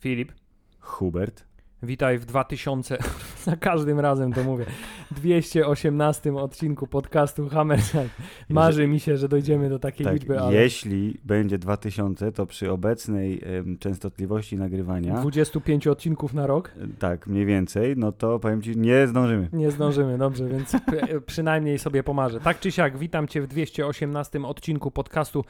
Filip, Hubert. Witaj w 2000, za każdym razem to mówię, 218 odcinku podcastu Hammerside. Marzy mi się, że dojdziemy do takiej Tak, liczby, ale jeśli będzie 2000, to przy obecnej częstotliwości nagrywania, 25 odcinków na rok e, tak, mniej więcej, no to powiem ci, nie zdążymy. nie zdążymy, dobrze, więc p- przynajmniej sobie pomarzę. Tak czy siak, witam Cię w 218 odcinku podcastu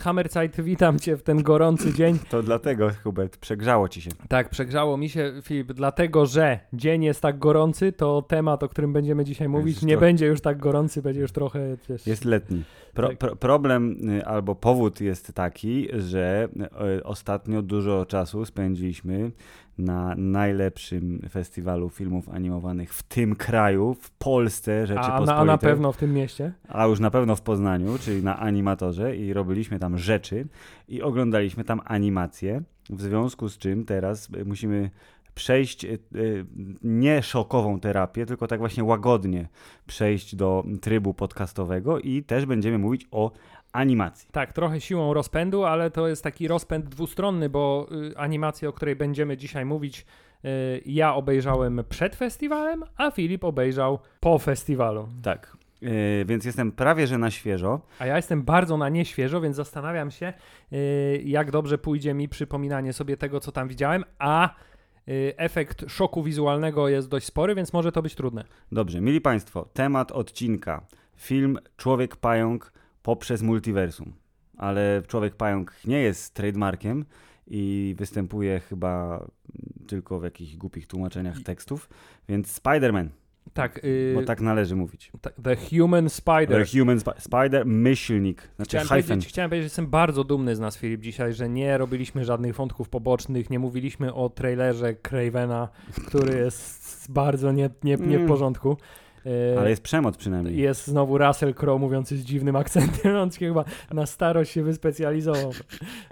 Hammerside, witam Cię w ten gorący dzień. To dlatego, Hubert, przegrzało ci się. Tak, przegrzało mi się, Filip, dlatego że dzień jest tak gorący, to temat, o którym będziemy dzisiaj mówić, nie trochę- będzie już tak gorący, będzie już trochę, wiesz, Jest letni. Pro, Tak. pro, problem y, albo powód jest taki, że y, ostatnio dużo czasu spędziliśmy na najlepszym festiwalu filmów animowanych w tym kraju, w Polsce a, Rzeczypospolitej. na, a na pewno w tym mieście. a już na pewno w Poznaniu, czyli na animatorze i robiliśmy tam rzeczy i oglądaliśmy tam animacje, w związku z czym teraz y, musimy przejść y, y, nie szokową terapię, tylko tak właśnie łagodnie przejść do trybu podcastowego i też będziemy mówić o animacji. Tak, trochę siłą rozpędu, ale to jest taki rozpęd dwustronny, bo y, animację, o której będziemy dzisiaj mówić, y, ja obejrzałem przed festiwalem, a Filip obejrzał po festiwalu. Tak. Y, więc jestem prawie że na świeżo. A ja jestem bardzo na nieświeżo, więc zastanawiam się, y, jak dobrze pójdzie mi przypominanie sobie tego, co tam widziałem, a y, efekt szoku wizualnego jest dość spory, więc może to być trudne. Dobrze, mili Państwo, temat odcinka. Film Człowiek Pająk poprzez multiversum. Ale Człowiek Pająk nie jest trademarkiem i występuje chyba tylko w jakichś głupich tłumaczeniach tekstów, więc Spider-Man, Tak, y, bo tak należy mówić. The Human Spider. The Human Spi- Spider, myślnik, znaczy Chciałem hyphen. powiedzieć, chciałem powiedzieć, że jestem bardzo dumny z nas, Filip, dzisiaj, że nie robiliśmy żadnych wątków pobocznych, nie mówiliśmy o trailerze Cravena, który jest bardzo nie, nie, nie w Mm. porządku. E, Ale jest przemoc przynajmniej. Jest znowu Russell Crowe mówiący z dziwnym akcentem. On chyba na starość się wyspecjalizował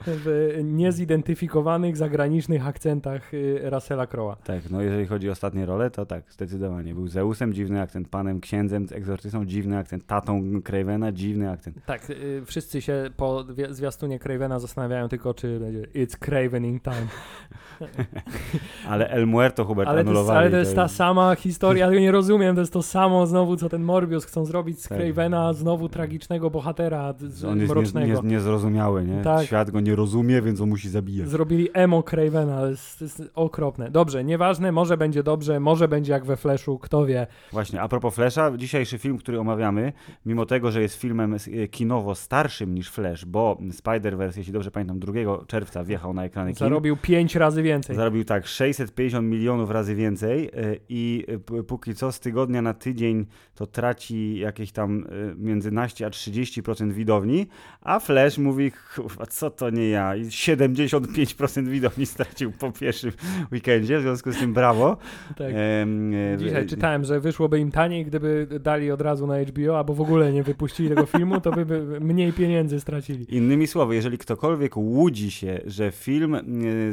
w niezidentyfikowanych zagranicznych akcentach y, Russella Crowe'a. Tak, no jeżeli chodzi o ostatnie role, to tak, zdecydowanie. Był Zeusem, dziwny akcent, panem księdzem, egzorcystą, dziwny akcent, tatą Cravena, dziwny akcent. Tak, y, wszyscy się po wi- zwiastunie Cravena zastanawiają tylko, czy będzie It's Cravening time. Ale El Muerto Hubert Ale to, jest, anulowali. ale to jest ta sama historia, ja nie rozumiem, to jest to samo znowu, co ten Morbius chcą zrobić z Tak. Cravena, znowu tragicznego bohatera z, On jest nie, mrocznego. nie, niezrozumiały, nie? Tak. Świat go nie rozumie, więc on musi zabijać. Zrobili emo Cravena, to jest, jest okropne. Dobrze, nieważne, może będzie dobrze, może będzie jak we Flashu, kto wie. Właśnie, a propos Flasha, dzisiejszy film, który omawiamy, mimo tego, że jest filmem e, kinowo starszym niż Flash, bo Spider-Verse, jeśli dobrze pamiętam, 2 czerwca wjechał na ekrany kin. Zarobił pięć razy więcej. Zarobił tak 650 milionów razy więcej e, i e, póki co z tygodnia na tydzień to traci jakieś tam e, między naście a 30% widowni, a Flash mówi, kurwa, co to nie ja, I 75% widowni stracił po pierwszym weekendzie, w związku z tym brawo. Tak. Em, e, Dzisiaj e, czytałem, że wyszłoby im taniej, gdyby dali od razu na HBO, albo w ogóle nie wypuścili tego filmu, to by, mniej pieniędzy stracili. Innymi słowy, jeżeli ktokolwiek łudzi się, że film e,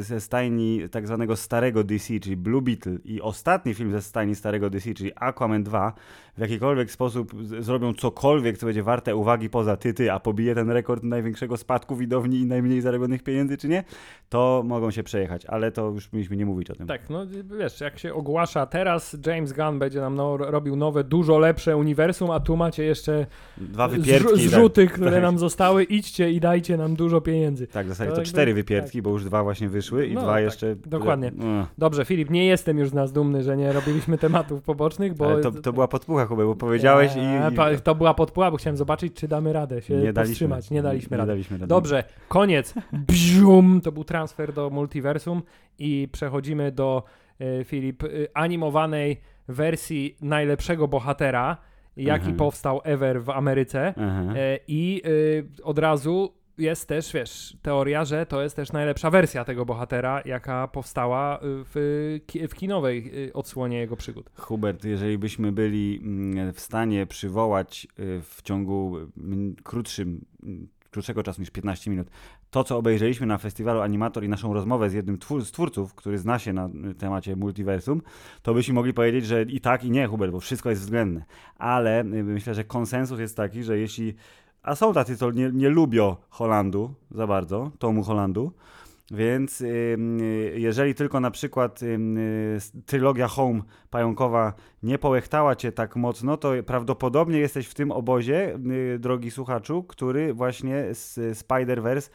ze stajni tak zwanego starego DC, czyli Blue Beetle i ostatni film ze stajni starego DC, czyli Aquaman 2, war, w jakikolwiek sposób zrobią cokolwiek, co będzie warte uwagi poza tyty, a pobije ten rekord największego spadku widowni i najmniej zarobionych pieniędzy, czy nie, to mogą się przejechać, ale to już mieliśmy nie mówić o tym. Tak, no wiesz, jak się ogłasza teraz, James Gunn będzie nam no, robił nowe, dużo lepsze uniwersum, a tu macie jeszcze Dwa zrzu- wypiertki. zrzuty, tak, które tak. nam zostały, idźcie i dajcie nam dużo pieniędzy. Tak, w zasadzie To to jakby- cztery wypiertki, bo już dwa właśnie wyszły i No, dwa tak, jeszcze... dokładnie. Ugh. Dobrze, Filip, nie jestem już z nas dumny, że nie robiliśmy tematów pobocznych, bo... Ale to, to była podpucha, Hubert, bo powiedziałeś Eee, i... pa- i... To była podpływa, bo chciałem zobaczyć, czy damy radę się Nie daliśmy. powstrzymać. Nie daliśmy nie rady. daliśmy rady. Dobrze, koniec. Bzium, to był transfer do multiversum i przechodzimy do e, Filip e, animowanej wersji najlepszego bohatera, jaki Mhm. powstał ever w Ameryce. Aha. E, I od razu jest też, wiesz, teoria, że to jest też najlepsza wersja tego bohatera, jaka powstała e, w, w kinowej e, odsłonie jego przygód. Hubert, jeżeli byśmy byli mm, w stanie przywołać y, w ciągu mm, krótszym, mm, krótszego czasu niż 15 minut. To, co obejrzeliśmy na festiwalu Animator i naszą rozmowę z jednym z twórców, który zna się na temacie multiversum, to byśmy mogli powiedzieć, że i tak, i nie, Hubert, bo wszystko jest względne. Ale y, myślę, że konsensus jest taki, że jeśli a są tacy, co nie, nie lubią Holandu za bardzo, Tomu Holandu, więc jeżeli tylko na przykład trylogia Home pająkowa nie połechtała cię tak mocno, to prawdopodobnie jesteś w tym obozie, y, drogi słuchaczu, który właśnie z Spider-Verse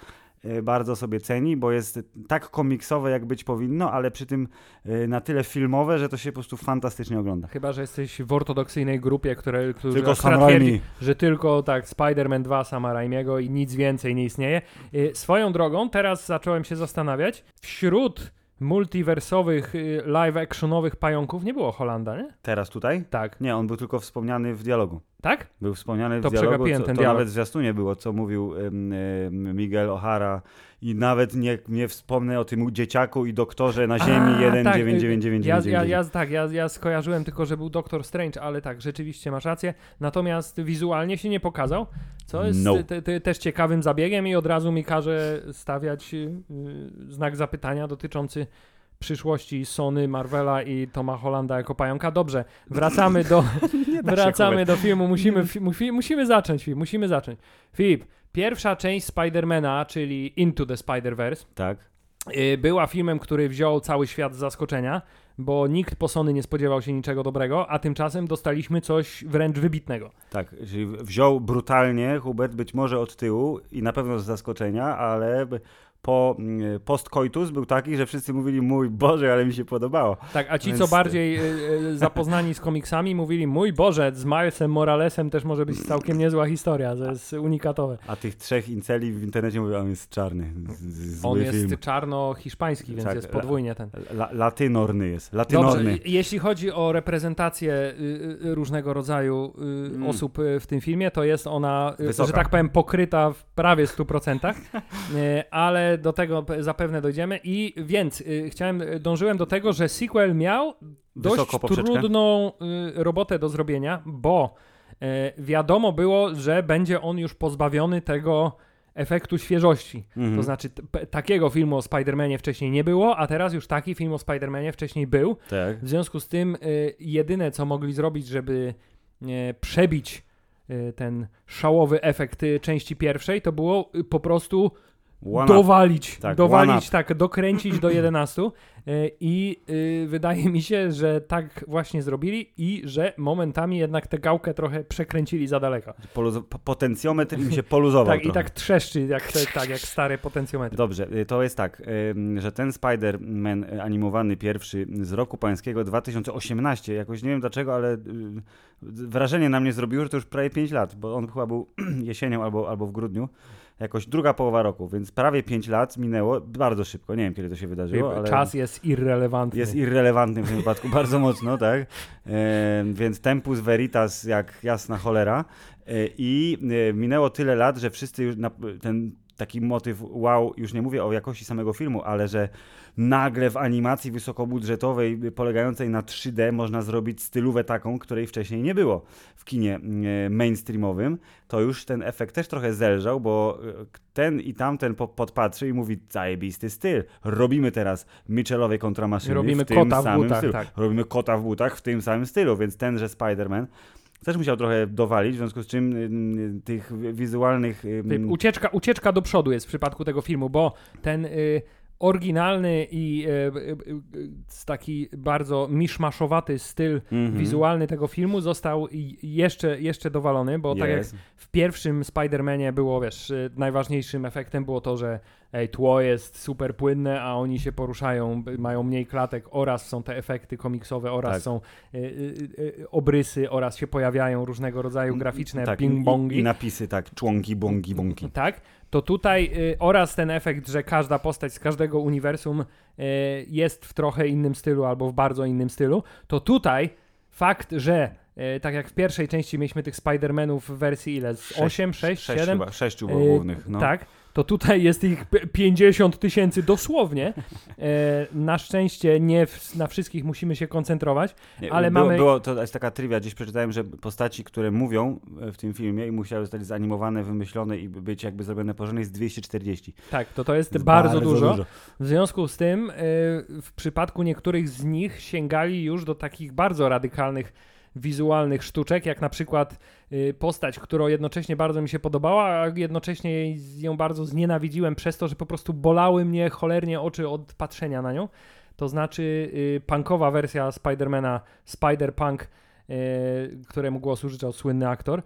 bardzo sobie ceni, bo jest tak komiksowe, jak być powinno, ale przy tym e, na tyle filmowe, że to się po prostu fantastycznie ogląda. Chyba, że jesteś w ortodoksyjnej grupie, które, która tylko twierdzi, że tylko tak Spider-Man 2 sama Raimiego i nic więcej nie istnieje. E, swoją drogą, teraz zacząłem się zastanawiać, wśród multiwersowych, live-actionowych pająków nie było Holanda, nie? Teraz tutaj? Tak. Nie, on był tylko wspomniany w dialogu. Tak? Był wspomniany w to dialogu, co, to dialog. nawet w zwiastunie było, co mówił Miguel O'Hara i nawet nie, nie wspomnę o tym dzieciaku i doktorze na ziemi 1999. Tak. Ja, ja, ja, tak, ja, ja skojarzyłem tylko, że był Doktor Strange, ale tak, rzeczywiście masz rację. Natomiast wizualnie się nie pokazał, co jest no. te, te, też ciekawym zabiegiem i od razu mi każe stawiać y, znak zapytania dotyczący przyszłości Sony, Marvela i Toma Hollanda jako pająka. Dobrze, wracamy do, wracamy do filmu. Musimy, fi, musimy zacząć film, musimy zacząć. Filip, pierwsza część Spidermana, czyli Into the Spider-Verse, tak. Y, była filmem, który wziął cały świat z zaskoczenia, bo nikt po Sony nie spodziewał się niczego dobrego, a tymczasem dostaliśmy coś wręcz wybitnego. Tak, czyli wziął brutalnie Hubert, być może od tyłu i na pewno z zaskoczenia, ale po mm, post-coitus był taki, że wszyscy mówili mój Boże, ale mi się podobało. Tak, a ci Więc... co bardziej y, y, zapoznani z komiksami mówili mój Boże, z Milesem Moralesem też może być całkiem niezła historia, to jest unikatowe. A tych trzech inceli w internecie mówią, on jest czarny. on jest czarno-hiszpański, więc tak, jest podwójnie ten. La, latynorny jest, latynorny. Dobrze, jeśli chodzi o reprezentację y, różnego rodzaju mm. osób w tym filmie, to jest ona, Wysoka. że tak powiem, pokryta w prawie 100%, ale do tego zapewne dojdziemy. I więc y, chciałem, dążyłem do tego, że sequel miał dość trudną y, robotę do zrobienia, bo y, wiadomo było, że będzie on już pozbawiony tego efektu świeżości. Mhm. To znaczy, takiego filmu o Spider-Manie wcześniej nie było, a teraz już taki film o Spider-Manie wcześniej był. Tak. W związku z tym, y, jedyne co mogli zrobić, żeby y, przebić y, ten szałowy efekt części pierwszej, to było po prostu One dowalić, tak, dowalić, tak, dokręcić do 11 e, i y, wydaje mi się, że tak właśnie zrobili i że momentami jednak tę gałkę trochę przekręcili za daleko. Poluz potencjometr im się poluzował Tak, trochę. i tak trzeszczy, jak, tak, jak stare potencjometry. Dobrze, y, to jest tak, że ten Spider-Man animowany pierwszy z roku pańskiego 2018, jakoś nie wiem dlaczego, ale y, wrażenie na mnie zrobiło, że to już prawie 5 lat, bo on chyba był jesienią albo, albo w grudniu jakoś druga połowa roku, więc prawie 5 lat minęło bardzo szybko. Nie wiem, kiedy to się wydarzyło. Ale Czas jest irrelevantny. Jest irrelevantny w tym wypadku bardzo mocno, tak? E, więc tempus veritas jak jasna cholera. E, I e, minęło tyle lat, że wszyscy już na, ten taki motyw wow, już nie mówię o jakości samego filmu, ale że nagle w animacji wysokobudżetowej polegającej na 3D można zrobić stylówę taką, której wcześniej nie było w kinie e, mainstreamowym, to już ten efekt też trochę zelżał, bo e, ten i tamten podpatrzy i mówi zajebisty styl. Robimy teraz Michelowej kontramaszyny Robimy w tym kota samym w butach, stylu. Tak. Robimy kota w butach w tym samym stylu, więc tenże Spider-Man też musiał trochę dowalić, w związku z czym y, tych wizualnych... Y, ucieczka, ucieczka do przodu jest w przypadku tego filmu, bo ten... Y oryginalny i e, e, taki bardzo miszmaszowaty styl mm -hmm. wizualny tego filmu został jeszcze, jeszcze dowalony, bo yes. tak jak w pierwszym Spider-Manie było, wiesz, najważniejszym efektem było to, że ej, tło jest super płynne, a oni się poruszają, mają mniej klatek oraz są te efekty komiksowe oraz tak. są y, y, y, obrysy oraz się pojawiają różnego rodzaju graficzne tak, ping-bongi. I, I, napisy, tak, członki, bongi, bongi. Tak, to tutaj oraz ten efekt, że każda postać z każdego uniwersum jest w trochę innym stylu albo w bardzo innym stylu, to tutaj fakt, że tak jak w pierwszej części mieliśmy tych Spider-Manów w wersji ile? Z 8, 6, 7? 6 było głównych. No. Tak to tutaj jest ich 50 tysięcy dosłownie. E, na szczęście nie w, na wszystkich musimy się koncentrować, nie, ale było, mamy... Było, to jest taka trivia, gdzieś przeczytałem, że postaci, które mówią w tym filmie i musiały zostać zanimowane, wymyślone i być jakby zrobione porządnie jest 240. Tak, to to jest, jest bardzo, bardzo dużo. dużo. W związku z tym y, w przypadku niektórych z nich sięgali już do takich bardzo radykalnych wizualnych sztuczek, jak na przykład y, postać, którą jednocześnie bardzo mi się podobała, a jednocześnie ją bardzo znienawidziłem przez to, że po prostu bolały mnie cholernie oczy od patrzenia na nią. To znaczy y, punkowa wersja Spidermana Spider-Punk, y, któremu głos użyczał słynny aktor,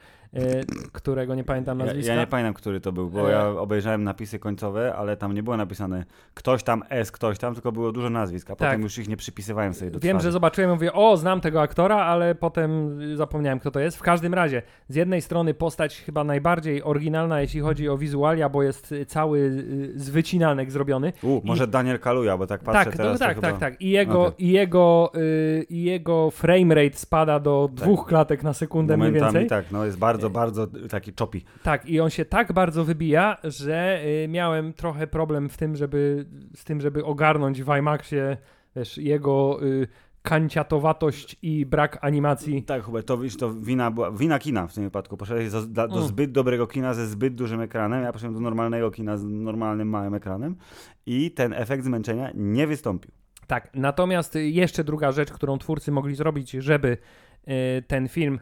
którego nie pamiętam nazwiska. Ja, ja, nie pamiętam, który to był, bo e... ja obejrzałem napisy końcowe, ale tam nie było napisane ktoś tam S, ktoś tam, tylko było dużo nazwisk, a tak. potem już ich nie przypisywałem sobie do Wiem, twarzy. że zobaczyłem i mówię, o, znam tego aktora, ale potem zapomniałem, kto to jest. W każdym razie, z jednej strony postać chyba najbardziej oryginalna, jeśli chodzi o wizualia, bo jest cały y, z wycinanek zrobiony. U, może I... Daniel Kaluja, bo tak patrzę tak, teraz. tak, tak, tak. I jego, okay. i jego, y, jego frame rate spada do tak. dwóch klatek na sekundę Momentami mniej więcej. tak, no jest bardzo bardzo, bardzo taki choppy. Tak, i on się tak bardzo wybija, że y, miałem trochę problem w tym, żeby, z tym, żeby ogarnąć w IMAXie wiesz, jego y, kanciatowatość i brak animacji. Tak, Hubert, to, to wina, była, wina kina w tym wypadku. Poszedłeś do, do mm. zbyt dobrego kina ze zbyt dużym ekranem, ja poszedłem do normalnego kina z normalnym małym ekranem i ten efekt zmęczenia nie wystąpił. Tak, natomiast jeszcze druga rzecz, którą twórcy mogli zrobić, żeby y, ten film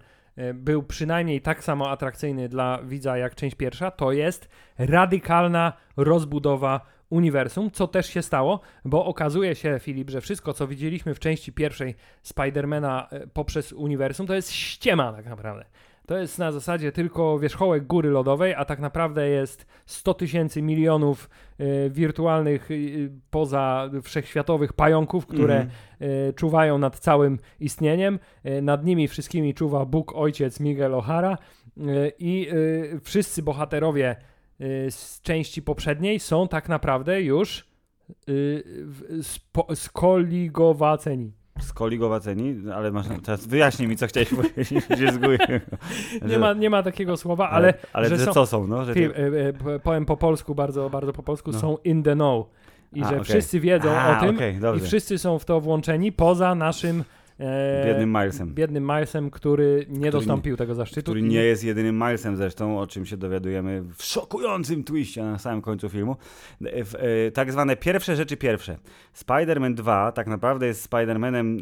był przynajmniej tak samo atrakcyjny dla widza jak część pierwsza, to jest radykalna rozbudowa uniwersum, co też się stało, bo okazuje się, Filip, że wszystko, co widzieliśmy w części pierwszej Spidermana e, poprzez uniwersum, to jest ściema tak naprawdę. To jest na zasadzie tylko wierzchołek góry lodowej, a tak naprawdę jest 100 tysięcy milionów y, wirtualnych y, poza wszechświatowych pająków, które mm -hmm. y, czuwają nad całym istnieniem. nad nimi wszystkimi czuwa Bóg Ojciec Miguel O'Hara i wszyscy bohaterowie z części poprzedniej są tak naprawdę już skoligowaceni skoligowaceni, ale masz teraz wyjaśnij mi, co chciałeś powiedzieć. Nie ma, nie ma takiego słowa, ale... Ale, ale że, są, co są, no? Że ty... E, e, powiem po polsku, bardzo, bardzo po polsku, no. są in the know. I A, że okay. wszyscy wiedzą A, o tym okay, i wszyscy są w to włączeni poza naszym E, biednym Milesem. Biednym Milesem, który nie który dostąpił nie, tego zaszczytu. Który nie jest jedynym Milesem zresztą, o czym się dowiadujemy w szokującym twiście na samym końcu filmu. E, w, e, tak zwane pierwsze rzeczy pierwsze. Spider-Man 2 tak naprawdę jest Spider-Manem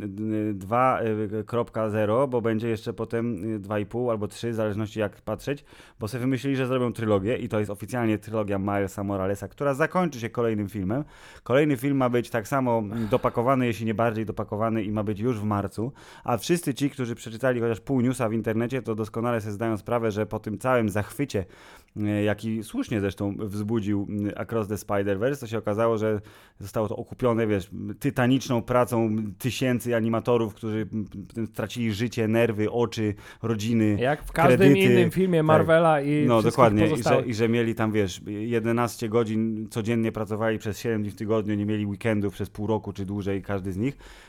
2.0, bo będzie jeszcze potem 2,5 albo 3, w zależności jak patrzeć, bo sobie wymyślili, że zrobią trylogię i to jest oficjalnie trylogia Milesa Moralesa, która zakończy się kolejnym filmem. Kolejny film ma być tak samo dopakowany, jeśli nie bardziej dopakowany i ma być już w marcu marcu, a wszyscy ci, którzy przeczytali chociaż pół newsa w internecie, to doskonale sobie zdają sprawę, że po tym całym zachwycie, e, jaki słusznie zresztą wzbudził Across the Spider-Verse, to się okazało, że zostało to okupione, wiesz, tytaniczną pracą tysięcy animatorów, którzy stracili życie, nerwy, oczy, rodziny, Jak w każdym kredyty. innym filmie tak. Marvela tak. i No dokładnie, I że, i że mieli tam, wiesz, 11 godzin codziennie pracowali przez 7 dni w tygodniu, nie mieli weekendów przez pół roku czy dłużej każdy z nich E,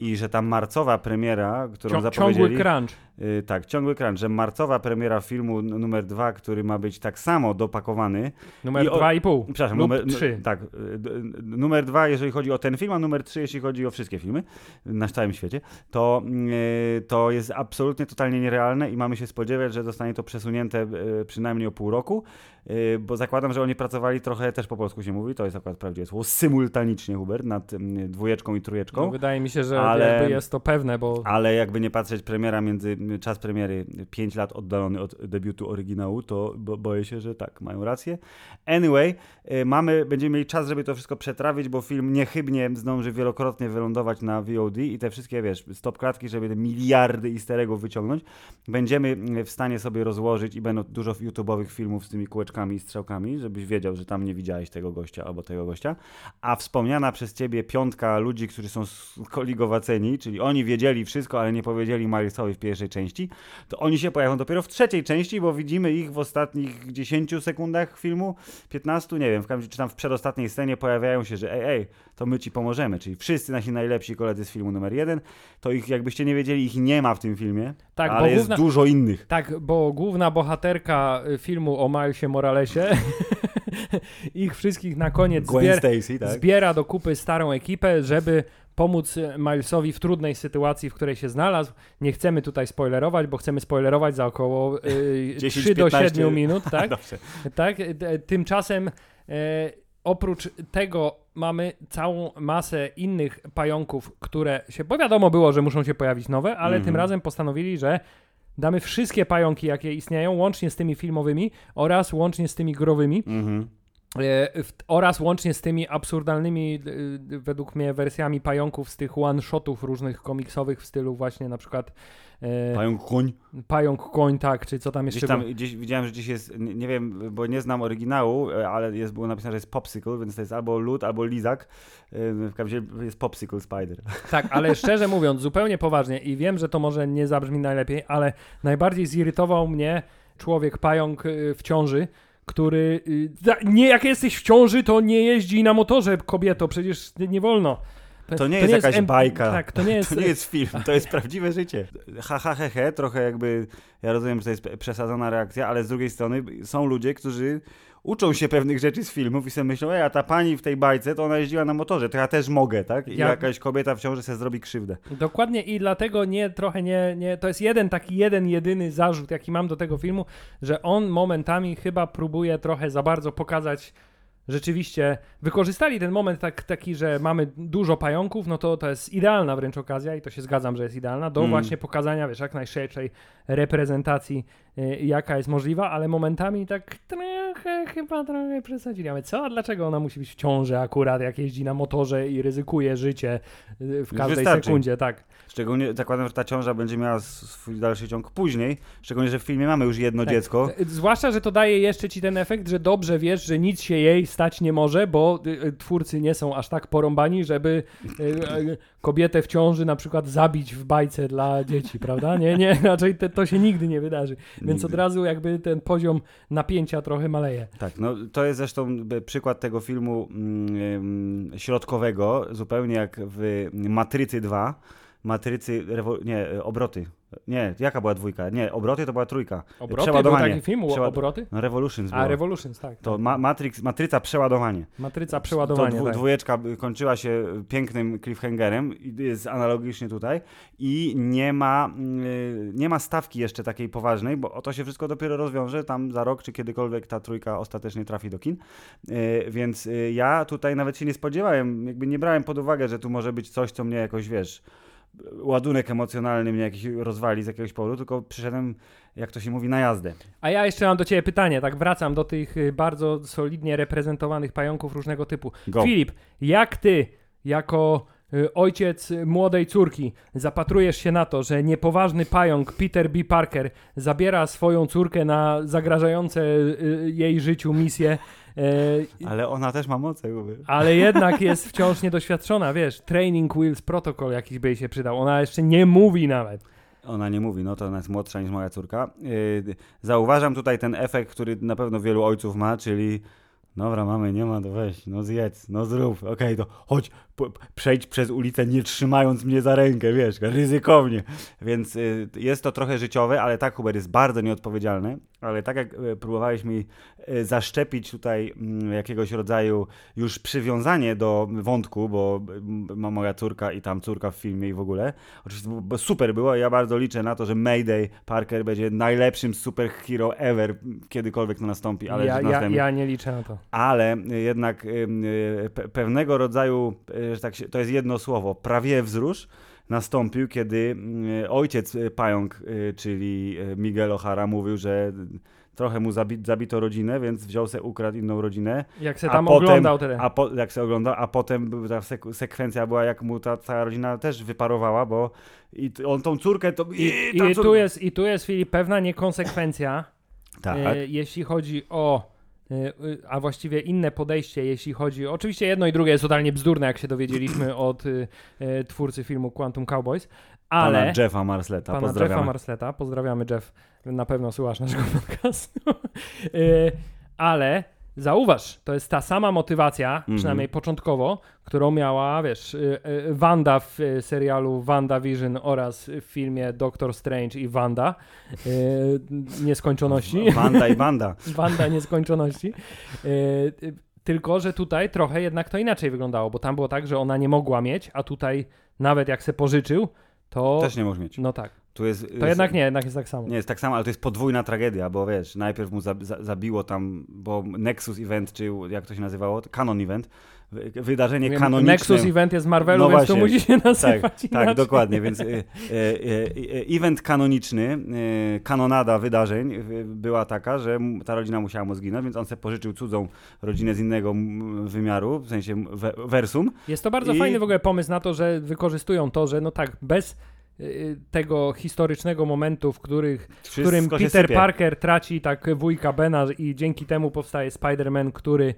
i że ta marcowa premiera, którą Cią zapowiedzieli... Ciągły crunch. Y, tak, ciągły crunch, że marcowa premiera filmu numer dwa, który ma być tak samo dopakowany. Numer dwa i pół. Przepraszam, numer trzy. Tak, y, numer dwa, jeżeli chodzi o ten film, a numer trzy, jeśli chodzi o wszystkie filmy na całym świecie, to, y, to jest absolutnie totalnie nierealne i mamy się spodziewać, że zostanie to przesunięte przynajmniej o pół roku, bo zakładam, że oni pracowali trochę, też po polsku się mówi, to jest akurat prawdziwe słowo, symultanicznie, Hubert, nad dwójeczką i trójeczką. No, wydaje mi się, że ale, jest to pewne, bo... Ale jakby nie patrzeć, premiera między czas premiery 5 lat oddalony od debiutu oryginału, to bo, boję się, że tak, mają rację. Anyway, y, mamy, będziemy mieli czas, żeby to wszystko przetrawić, bo film niechybnie zdąży wielokrotnie wylądować na VOD i te wszystkie, wiesz, stop klatki, żeby te miliardy easter wyciągnąć, będziemy y, w stanie sobie rozłożyć i będą dużo YouTube'owych filmów z tymi kółeczkami i strzałkami, żebyś wiedział, że tam nie widziałeś tego gościa albo tego gościa. A wspomniana przez ciebie piątka ludzi, którzy są skoligowaceni, czyli oni wiedzieli wszystko, ale nie powiedzieli Milesowi w pierwszej części, to oni się pojawią dopiero w trzeciej części, bo widzimy ich w ostatnich 10 sekundach filmu, 15, nie wiem, w każdym czy tam w przedostatniej scenie pojawiają się, że ej, ej, to my ci pomożemy, czyli wszyscy nasi najlepsi koledzy z filmu numer jeden, to ich, jakbyście nie wiedzieli, ich nie ma w tym filmie, tak, ale jest główna, dużo innych. Tak, bo główna bohaterka y, filmu o Milesie Moralesie ich wszystkich na koniec zbier tak? zbiera do kupy starą ekipę, żeby pomóc Milesowi w trudnej sytuacji, w której się znalazł. Nie chcemy tutaj spoilerować, bo chcemy spoilerować za około y, 10, 3 do 7 minut, tak? tak? Tymczasem e, oprócz tego mamy całą masę innych pająków, które się, bo wiadomo było, że muszą się pojawić nowe, ale mm -hmm. tym mhm. razem postanowili, że damy wszystkie pająki, jakie istnieją, łącznie z tymi filmowymi oraz łącznie z tymi growymi. Mm -hmm. E, oraz łącznie z tymi absurdalnymi, e, według mnie, wersjami pająków z tych one-shotów różnych komiksowych w stylu właśnie na przykład e, Pająk koń. Pająk koń, tak, czy co tam jeszcze gdzieś tam, było? Gdzieś widziałem, że dziś jest, nie wiem, bo nie znam oryginału, ale jest, było napisane, że jest popsicle, więc to jest albo lód, albo lizak. W każdym razie jest popsicle spider. Tak, ale szczerze mówiąc, zupełnie poważnie i wiem, że to może nie zabrzmi najlepiej, ale najbardziej zirytował mnie człowiek pająk w ciąży, który y, nie jak jesteś w ciąży, to nie jeździ na motorze, kobieto, przecież nie, nie wolno. To nie, to jest, jakaś bajka. Tak, to nie jest... to nie jest film, to jest prawdziwe życie. Ha, ha, he, he, trochę jakby, ja rozumiem, że to jest przesadzona reakcja, ale z drugiej strony są ludzie, którzy uczą się pewnych rzeczy z filmów i sobie myślą, ej, a ta pani w tej bajce, to ona jeździła na motorze, to ja też mogę, tak? I ja... jakaś kobieta w ciąży sobie zrobi krzywdę. Dokładnie i dlatego nie, trochę nie, nie, to jest jeden taki, jeden, jedyny zarzut, jaki mam do tego filmu, że on momentami chyba próbuje trochę za bardzo pokazać rzeczywiście wykorzystali ten moment tak, taki, że mamy dużo pająków, no to to jest idealna wręcz okazja i to się zgadzam, że jest idealna, do mm. właśnie pokazania, wiesz, jak najszerszej reprezentacji, jaka jest możliwa, ale momentami tak trochę, chyba trochę przesadzili. Ale co? A dlaczego ona musi być w ciąży akurat, jak jeździ na motorze i ryzykuje życie y, w każdej Wystarczy. sekundzie, tak. Szczególnie zakładam, że ta ciąża będzie miała swój dalszy ciąg później, szczególnie, że w filmie mamy już jedno tak. dziecko. Zwłaszcza, że to daje jeszcze ci ten efekt, że dobrze wiesz, że nic się jej stać nie może, bo y, twórcy nie są aż tak porąbani, żeby kobietę w ciąży na przykład zabić w bajce dla dzieci, prawda? Nie, nie, raczej te, to się nigdy nie wydarzy. Więc od razu jakby ten poziom napięcia trochę maleje. Tak, no to jest zresztą przykład tego filmu mm, środkowego, zupełnie jak w Matrycy 2, Matrycy, nie, obroty, nie, jaka była dwójka? Nie, obroty to była trójka. Obroty przeładowanie. był taki film, Przeład... obroty? No Revolutions A, Revolutions, tak. To tak. ma Matrix, Matryca przeładowanie. Matryca przeładowanie, to dwu, tak. dwójeczka kończyła się pięknym cliffhangerem, jest analogicznie tutaj i nie ma, yy, nie ma stawki jeszcze takiej poważnej, bo to się wszystko dopiero rozwiąże tam za rok, czy kiedykolwiek ta trójka ostatecznie trafi do kin. Yy, więc ja tutaj nawet się nie spodziewałem, jakby nie brałem pod uwagę, że tu może być coś, co mnie jakoś, wiesz ładunek emocjonalny mnie jakiś rozwali z jakiegoś powodu, tylko przyszedłem, jak to się mówi, na jazdę. A ja jeszcze mam do ciebie pytanie, tak wracam do tych y, bardzo solidnie reprezentowanych pająków różnego typu. Go. Filip, jak ty jako y, ojciec młodej córki zapatrujesz się na to, że niepoważny pająk Peter B. Parker zabiera swoją córkę na zagrażające y, jej życiu misje E, ale ona też ma moce. Ale jednak jest wciąż niedoświadczona, wiesz. Training Wheels Protocol jakiś by jej się przydał. Ona jeszcze nie mówi nawet. Ona nie mówi, no to ona jest młodsza niż moja córka. Yy, zauważam tutaj ten efekt, który na pewno wielu ojców ma, czyli Dobra, mamy, nie ma, to weź, no zjedz, no zrób, okej, okay, to chodź, przejdź przez ulicę nie trzymając mnie za rękę, wiesz, ryzykownie. Więc y, jest to trochę życiowe, ale tak, Hubert, jest bardzo nieodpowiedzialny, ale tak jak y, próbowałeś mi y, zaszczepić tutaj y, jakiegoś rodzaju już przywiązanie do wątku, bo ma moja córka i tam córka w filmie i w ogóle, oczywiście super było ja bardzo liczę na to, że Mayday Parker będzie najlepszym superhero ever, kiedykolwiek to nastąpi. Ale ja, ja, ja nie liczę na to. Ale jednak pewnego rodzaju że tak się, to jest jedno słowo, prawie wzrusz nastąpił, kiedy mm, ojciec y, pająk, y, czyli y, Miguel O'Hara mówił, że trochę mu zabi zabito rodzinę, więc wziął se, ukradł inną rodzinę. Jak se tam potem, oglądał tyle. A po, jak se oglądał, a potem ta sek sekwencja była, jak mu ta, ta rodzina też wyparowała, bo i on tą córkę to... I, i, i tu, jest, I tu jest, Filip, pewna niekonsekwencja, tak. e, jeśli chodzi o a właściwie inne podejście, jeśli chodzi. Oczywiście jedno i drugie jest totalnie bzdurne, jak się dowiedzieliśmy od y, y, twórcy filmu Quantum Cowboys. Ale. Pana Jeffa Marsleta. Pana pozdrawiamy. Jeffa Marsleta. Pozdrawiamy, Jeff. Na pewno słuchasz naszego podcastu. y, ale Zauważ, to jest ta sama motywacja, mm -hmm. przynajmniej początkowo, którą miała, wiesz, y, y, Wanda w y, serialu WandaVision oraz w filmie Doctor Strange i Wanda Nieskończoności. Wanda i Wanda. Wanda Nieskończoności. Tylko, że tutaj trochę jednak to inaczej wyglądało, bo tam było tak, że ona nie mogła mieć, a tutaj nawet jak se pożyczył, to... Też nie może mieć. No tak. Jest, to jednak nie, jednak jest tak samo. Nie, jest tak samo, ale to jest podwójna tragedia, bo wiesz, najpierw mu za, za, zabiło tam, bo Nexus Event, czy jak to się nazywało, Canon Event, wydarzenie Wiem, kanoniczne. Nexus Event jest Marvelu, no więc właśnie, to musi się nazywać Tak, tak dokładnie, więc e, e, e, event kanoniczny, kanonada wydarzeń była taka, że ta rodzina musiała mu zginąć, więc on sobie pożyczył cudzą rodzinę z innego wymiaru, w sensie versum. Jest to bardzo I... fajny w ogóle pomysł na to, że wykorzystują to, że no tak, bez tego historycznego momentu, w, których, w którym Peter Parker traci tak wujka Bena i dzięki temu powstaje Spider-Man, który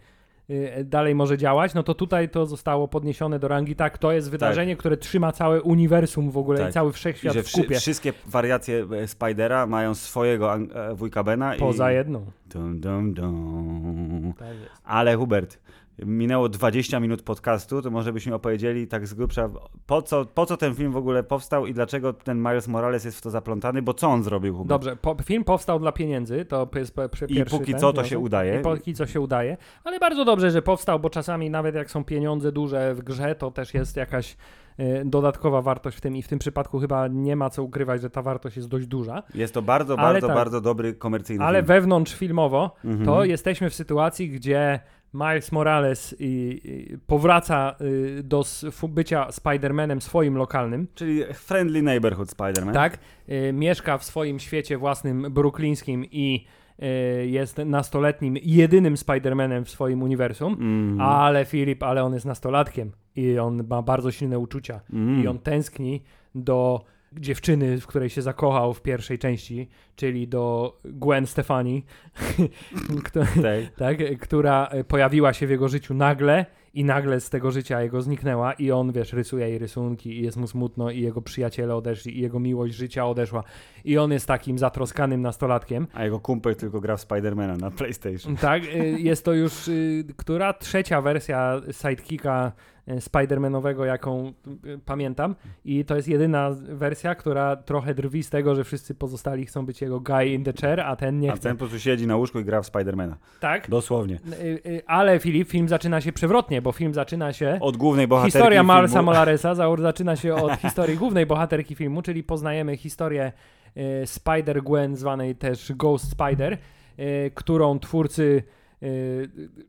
dalej może działać, no to tutaj to zostało podniesione do rangi, tak, to jest wydarzenie, tak. które trzyma całe uniwersum w ogóle tak. i cały wszechświat I że w kupie. wszystkie wariacje e, Spidera mają swojego e, wujka Bena. Poza i... jedną. Dum, dum, dum. Tak Ale Hubert, minęło 20 minut podcastu, to może byśmy opowiedzieli tak z grubsza, po co, po co ten film w ogóle powstał i dlaczego ten Miles Morales jest w to zaplątany, bo co on zrobił, Hubert? Dobrze, po, film powstał dla pieniędzy, to jest pierwszy I póki ten, co to się udaje. I póki co się udaje, ale bardzo dobrze, że powstał, bo czasami nawet jak są pieniądze duże w grze, to też jest jakaś e, dodatkowa wartość w tym i w tym przypadku chyba nie ma co ukrywać, że ta wartość jest dość duża. Jest to bardzo, bardzo, tak, bardzo dobry komercyjny ale film. Ale wewnątrz filmowo mhm. to jesteśmy w sytuacji, gdzie Miles Morales i, i powraca y, do bycia Spider-Manem swoim lokalnym. Czyli friendly neighborhood Spider-Man. Tak. Y, mieszka w swoim świecie własnym bruklińskim i y, jest nastoletnim, jedynym Spider-Manem w swoim uniwersum. Mm. Ale Filip, ale on jest nastolatkiem i on ma bardzo silne uczucia. Mm. I on tęskni do dziewczyny, w której się zakochał w pierwszej części, czyli do Gwen Stefani, która, tak, która pojawiła się w jego życiu nagle i nagle z tego życia jego zniknęła i on, wiesz, rysuje jej rysunki i jest mu smutno i jego przyjaciele odeszli i jego miłość życia odeszła i on jest takim zatroskanym nastolatkiem. A jego kumpel tylko gra w Spidermana na PlayStation. Tak, y, jest to już y, która trzecia wersja sidekicka Spidermanowego, jaką pamiętam i to jest jedyna wersja, która trochę drwi z tego, że wszyscy pozostali chcą być jego guy in the chair, a ten nie a chce. A ten po prostu siedzi na łóżku i gra w Spidermana. Tak. Dosłownie. Ale Filip, film zaczyna się przewrotnie, bo film zaczyna się... Od głównej bohaterki Historia Malsa Molaresa zaczyna się od historii głównej bohaterki filmu, czyli poznajemy historię E, Spider-Gwen, zwanej też Ghost Spider, e, którą twórcy e,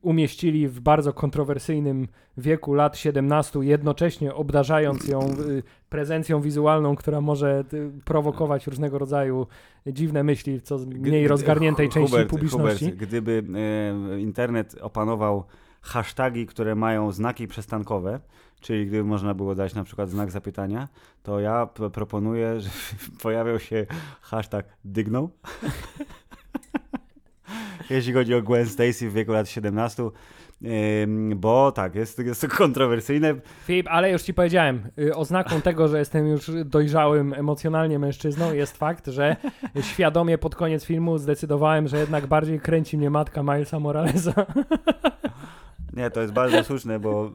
umieścili w bardzo kontrowersyjnym wieku lat 17, jednocześnie obdarzając ją prezencją wizualną, która może prowokować różnego rodzaju dziwne myśli, co mniej rozgarniętej części Hubert, publiczności. Hubert, gdyby internet opanował hasztagi, które mają znaki przystankowe, czyli gdyby można było dać na przykład znak zapytania, to ja proponuję, że pojawiał się hashtag dygnął. Jeśli chodzi o Gwen Stacy w wieku lat 17, bo tak, jest, jest to kontrowersyjne. Filip, ale już ci powiedziałem, y, oznaką tego, że jestem już dojrzałym emocjonalnie mężczyzną jest fakt, że świadomie pod koniec filmu zdecydowałem, że jednak bardziej kręci mnie matka Milesa Moralesa. Nie, to jest bardzo słuszne, bo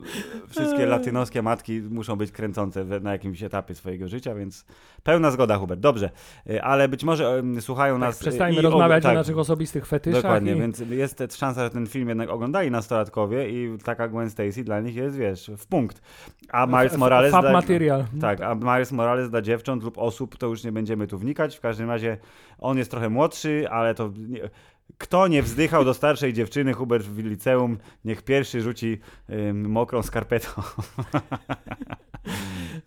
wszystkie latynoskie matki muszą być kręcące na jakimś etapie swojego życia, więc pełna zgoda, Hubert. Dobrze, y, ale być może słuchają tak, nas... Przestańmy rozmawiać tak, o naszych osobistych fetyszach. Dokładnie, i... więc jest szansa, że ten film jednak oglądali nastolatkowie i taka Gwen Stacy dla nich jest, wiesz, w punkt. A Miles Morales... Fab material. Tak, a Miles Morales dla dziewcząt lub osób, to już nie będziemy tu wnikać. W każdym razie on jest trochę młodszy, ale to... Nie, kto nie wzdychał do starszej dziewczyny Hubert w liceum, niech pierwszy rzuci ym, mokrą skarpetą.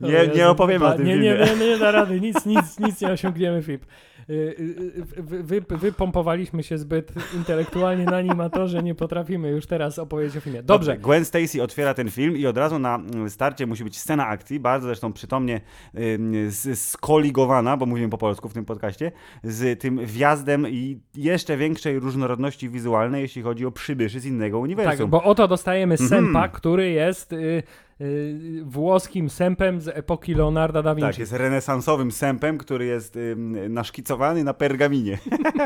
nie, nie opowiem o tym nie, nie, nie, nie da rady, nic, nic, nic nie osiągniemy, Fip. Y, y, y, wy, wypompowaliśmy się zbyt intelektualnie na nim, a to, że nie potrafimy już teraz opowiedzieć o filmie. Dobrze. Gwen Stacy otwiera ten film i od razu na starcie musi być scena akcji, bardzo zresztą przytomnie skoligowana, bo mówimy po polsku w tym podcaście, z tym wjazdem i jeszcze większej różnorodności wizualnej, jeśli chodzi o przybyszy z innego uniwersum. Tak, bo oto dostajemy Sempa, mm. który jest włoskim sępem z epoki Leonarda da Vinci. Tak, jest renesansowym sępem, który jest y, naszkicowany na pergaminie.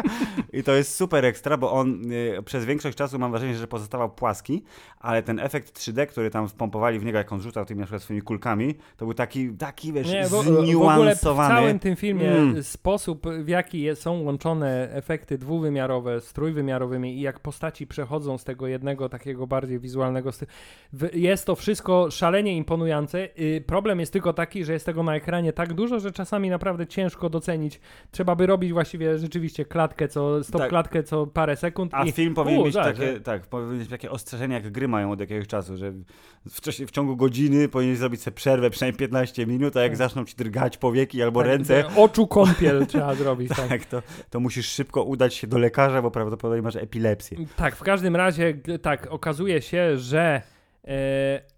I to jest super ekstra, bo on y, przez większość czasu mam wrażenie, że pozostawał płaski, ale ten efekt 3D, który tam wpompowali w niego, jak on rzucał tymi na przykład swoimi kulkami, to był taki, taki wiesz, Nie, zniuansowany. W całym tym filmie mm. sposób, w jaki są łączone efekty dwuwymiarowe z trójwymiarowymi i jak postaci przechodzą z tego jednego takiego bardziej wizualnego stylu, jest to wszystko szalenie imponujące. Y, problem jest tylko taki, że jest tego na ekranie tak dużo, że czasami naprawdę ciężko docenić. Trzeba by robić właściwie rzeczywiście klatkę co, stop tak. klatkę co parę sekund. A i... film powinien U, mieć tak, takie, że... tak, powinien mieć takie ostrzeżenia, jak gry mają od jakiegoś czasu, że w, w ciągu godziny powinien zrobić sobie przerwę przynajmniej 15 minut, a jak tak. zaczną ci drgać powieki albo tak, ręce... Oczu kąpiel trzeba zrobić. Tak, tak to, to musisz szybko udać się do lekarza, bo prawdopodobnie masz epilepsję. Tak, w każdym razie tak, okazuje się, że e,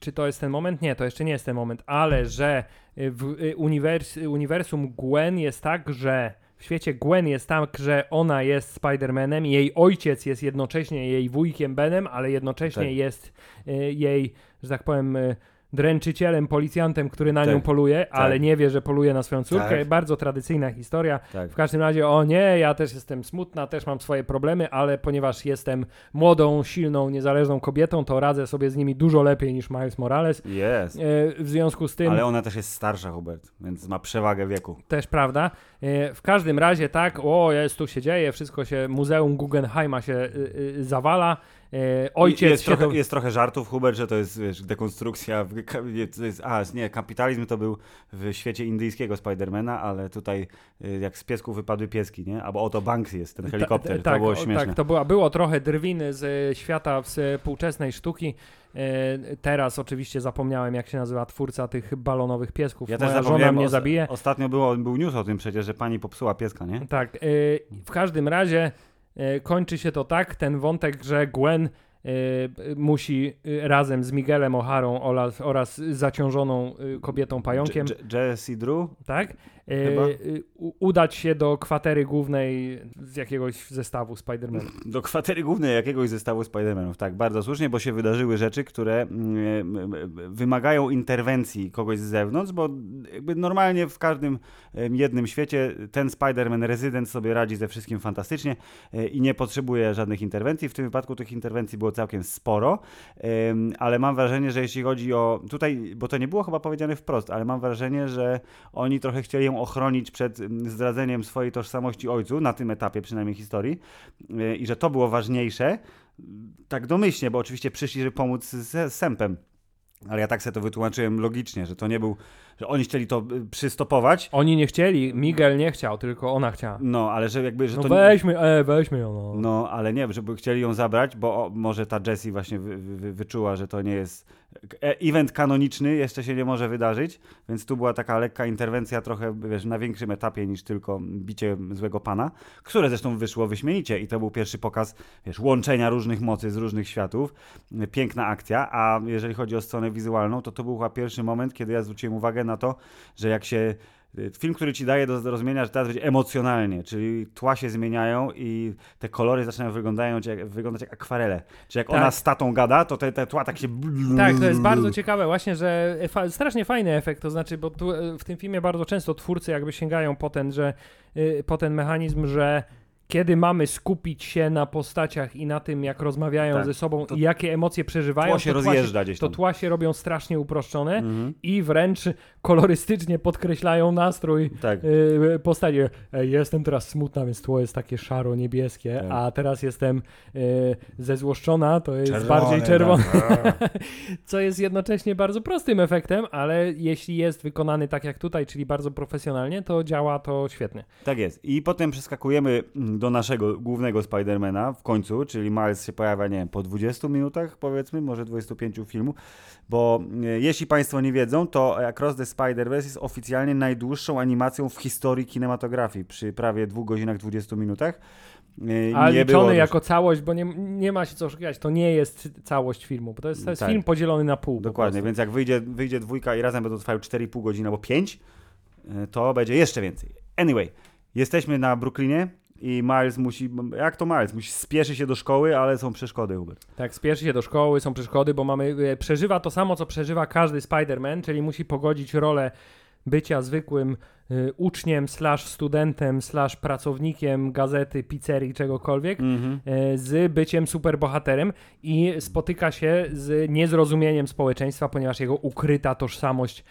czy to jest ten moment? Nie, to jeszcze nie jest ten moment, ale że w e, uniwers uniwersum Gwen jest tak, że w świecie Gwen jest tak, że ona jest Spider-Manem, jej ojciec jest jednocześnie jej wujkiem Benem, ale jednocześnie tak. jest y, jej, że tak powiem, y, dręczycielem, policjantem, który na tak, nią poluje, tak. ale nie wie, że poluje na swoją córkę. Tak. Bardzo tradycyjna historia. Tak. W każdym razie, o nie, ja też jestem smutna, też mam swoje problemy, ale ponieważ jestem młodą, silną, niezależną kobietą, to radzę sobie z nimi dużo lepiej niż Miles Morales. Jest. E, w związku z tym... Ale ona też jest starsza, Hubert, więc ma przewagę wieku. Też prawda. E, w każdym razie tak, o, jest, tu się dzieje, wszystko się, Muzeum Guggenheima się y, y, zawala. E, ojciec jest, trochę, jest trochę żartów, Hubert, że to jest wiesz, dekonstrukcja. To jest, a, nie, kapitalizm to był w świecie indyjskiego Spidermana, ale tutaj y, jak z piesków wypadły pieski, nie? Albo oto Banksy jest, ten helikopter. Ta, to tak, było śmieszne. Tak, to była, było trochę drwiny z świata współczesnej sztuki. E, teraz oczywiście zapomniałem, jak się nazywa twórca tych balonowych piesków. Ja Moja też żona mnie zabije. Ostatnio było, był news o tym przecież, że pani popsuła pieska, nie? Tak. E, w każdym razie E, kończy się to tak, ten wątek, że Gwen e, musi e, razem z Miguelem O'Harą oraz, oraz zaciążoną kobietą pająkiem. Jessie Drew? Tak. Udać się do kwatery głównej z jakiegoś zestawu Spider-Manów. Do kwatery głównej jakiegoś zestawu Spider-Manów, tak, bardzo słusznie, bo się wydarzyły rzeczy, które mm, wymagają interwencji kogoś z zewnątrz, bo jakby normalnie w każdym jednym świecie ten Spider-Man rezydent sobie radzi ze wszystkim fantastycznie e, i nie potrzebuje żadnych interwencji. W tym wypadku tych interwencji było całkiem sporo, ale mam wrażenie, że jeśli chodzi o tutaj, bo to nie było chyba powiedziane wprost, ale mam wrażenie, że oni trochę chcieli ją ochronić przed zdradzeniem swojej tożsamości ojcu, na tym etapie przynajmniej historii e, i że to było ważniejsze, tak domyślnie, bo oczywiście przyszli, żeby pomóc z Sempem. Ale ja tak sobie to wytłumaczyłem logicznie, że to nie był że oni chcieli to y, przystopować. Oni nie chcieli, Miguel nie chciał, tylko ona chciała. No, ale że jakby, że no to... weźmy, e, weźmy ją, no. No, ale nie, żeby chcieli ją zabrać, bo o, może ta Jessie właśnie wy, wy, wyczuła, że to nie jest e, event kanoniczny, jeszcze się nie może wydarzyć, więc tu była taka lekka interwencja trochę, wiesz, na większym etapie niż tylko bicie złego pana, które zresztą wyszło wyśmienicie i to był pierwszy pokaz, wiesz, łączenia różnych mocy z różnych światów. Piękna akcja, a jeżeli chodzi o stronę wizualną, to to był chyba pierwszy moment, kiedy ja zwróciłem uwagę na to, że jak się y, film, który ci daje do zrozumienia, że teraz będzie emocjonalnie, czyli tła się zmieniają i te kolory zaczynają wyglądać jak, wyglądać jak akwarele. Czyli jak tak. ona z tatą gada, to te, te tła tak się... Tak, to jest bardzo ciekawe właśnie, że fa strasznie fajny efekt, to znaczy, bo tu, w tym filmie bardzo często twórcy jakby sięgają po ten, że, y, po ten mechanizm, że kiedy mamy skupić się na postaciach i na tym, jak rozmawiają tak, ze sobą i jakie emocje przeżywają, tło się to, rozjeżdża gdzieś tam. to tła się robią strasznie uproszczone mhm. i wręcz kolorystycznie podkreślają nastrój tak. y, postaci. Jestem teraz smutna, więc tło jest takie szaro-niebieskie, tak. a teraz jestem y, zezłoszczona, to jest Czerwone, bardziej czerwone. Tak. Co jest jednocześnie bardzo prostym efektem, ale jeśli jest wykonany tak jak tutaj, czyli bardzo profesjonalnie, to działa to świetnie. Tak jest. I potem przeskakujemy do naszego głównego Spidermana w końcu, czyli Miles się pojawia, nie wiem, po 20 minutach powiedzmy, może 25 filmu, bo e, jeśli Państwo nie wiedzą, to Across the Spider-Verse jest oficjalnie najdłuższą animacją w historii kinematografii przy prawie 2 godzinach 20 minutach. E, Ale nie liczony jako całość, bo nie, nie ma się co oszukiwać, to nie jest całość filmu, bo to jest, to jest tak. film podzielony na pół. Dokładnie, więc jak wyjdzie, wyjdzie dwójka i razem będą trwały 4,5 godziny albo 5, e, to będzie jeszcze więcej. Anyway, jesteśmy na Brooklynie, i Miles musi, jak to Miles, musi spieszy się do szkoły, ale są przeszkody, Hubert. Tak, spieszy się do szkoły, są przeszkody, bo mamy, e, przeżywa to samo, co przeżywa każdy Spider-Man, czyli musi pogodzić rolę bycia zwykłym y, uczniem, slash studentem, slash pracownikiem gazety, pizzerii, czegokolwiek, mm-hmm. y, z byciem superbohaterem i spotyka się z niezrozumieniem społeczeństwa, ponieważ jego ukryta tożsamość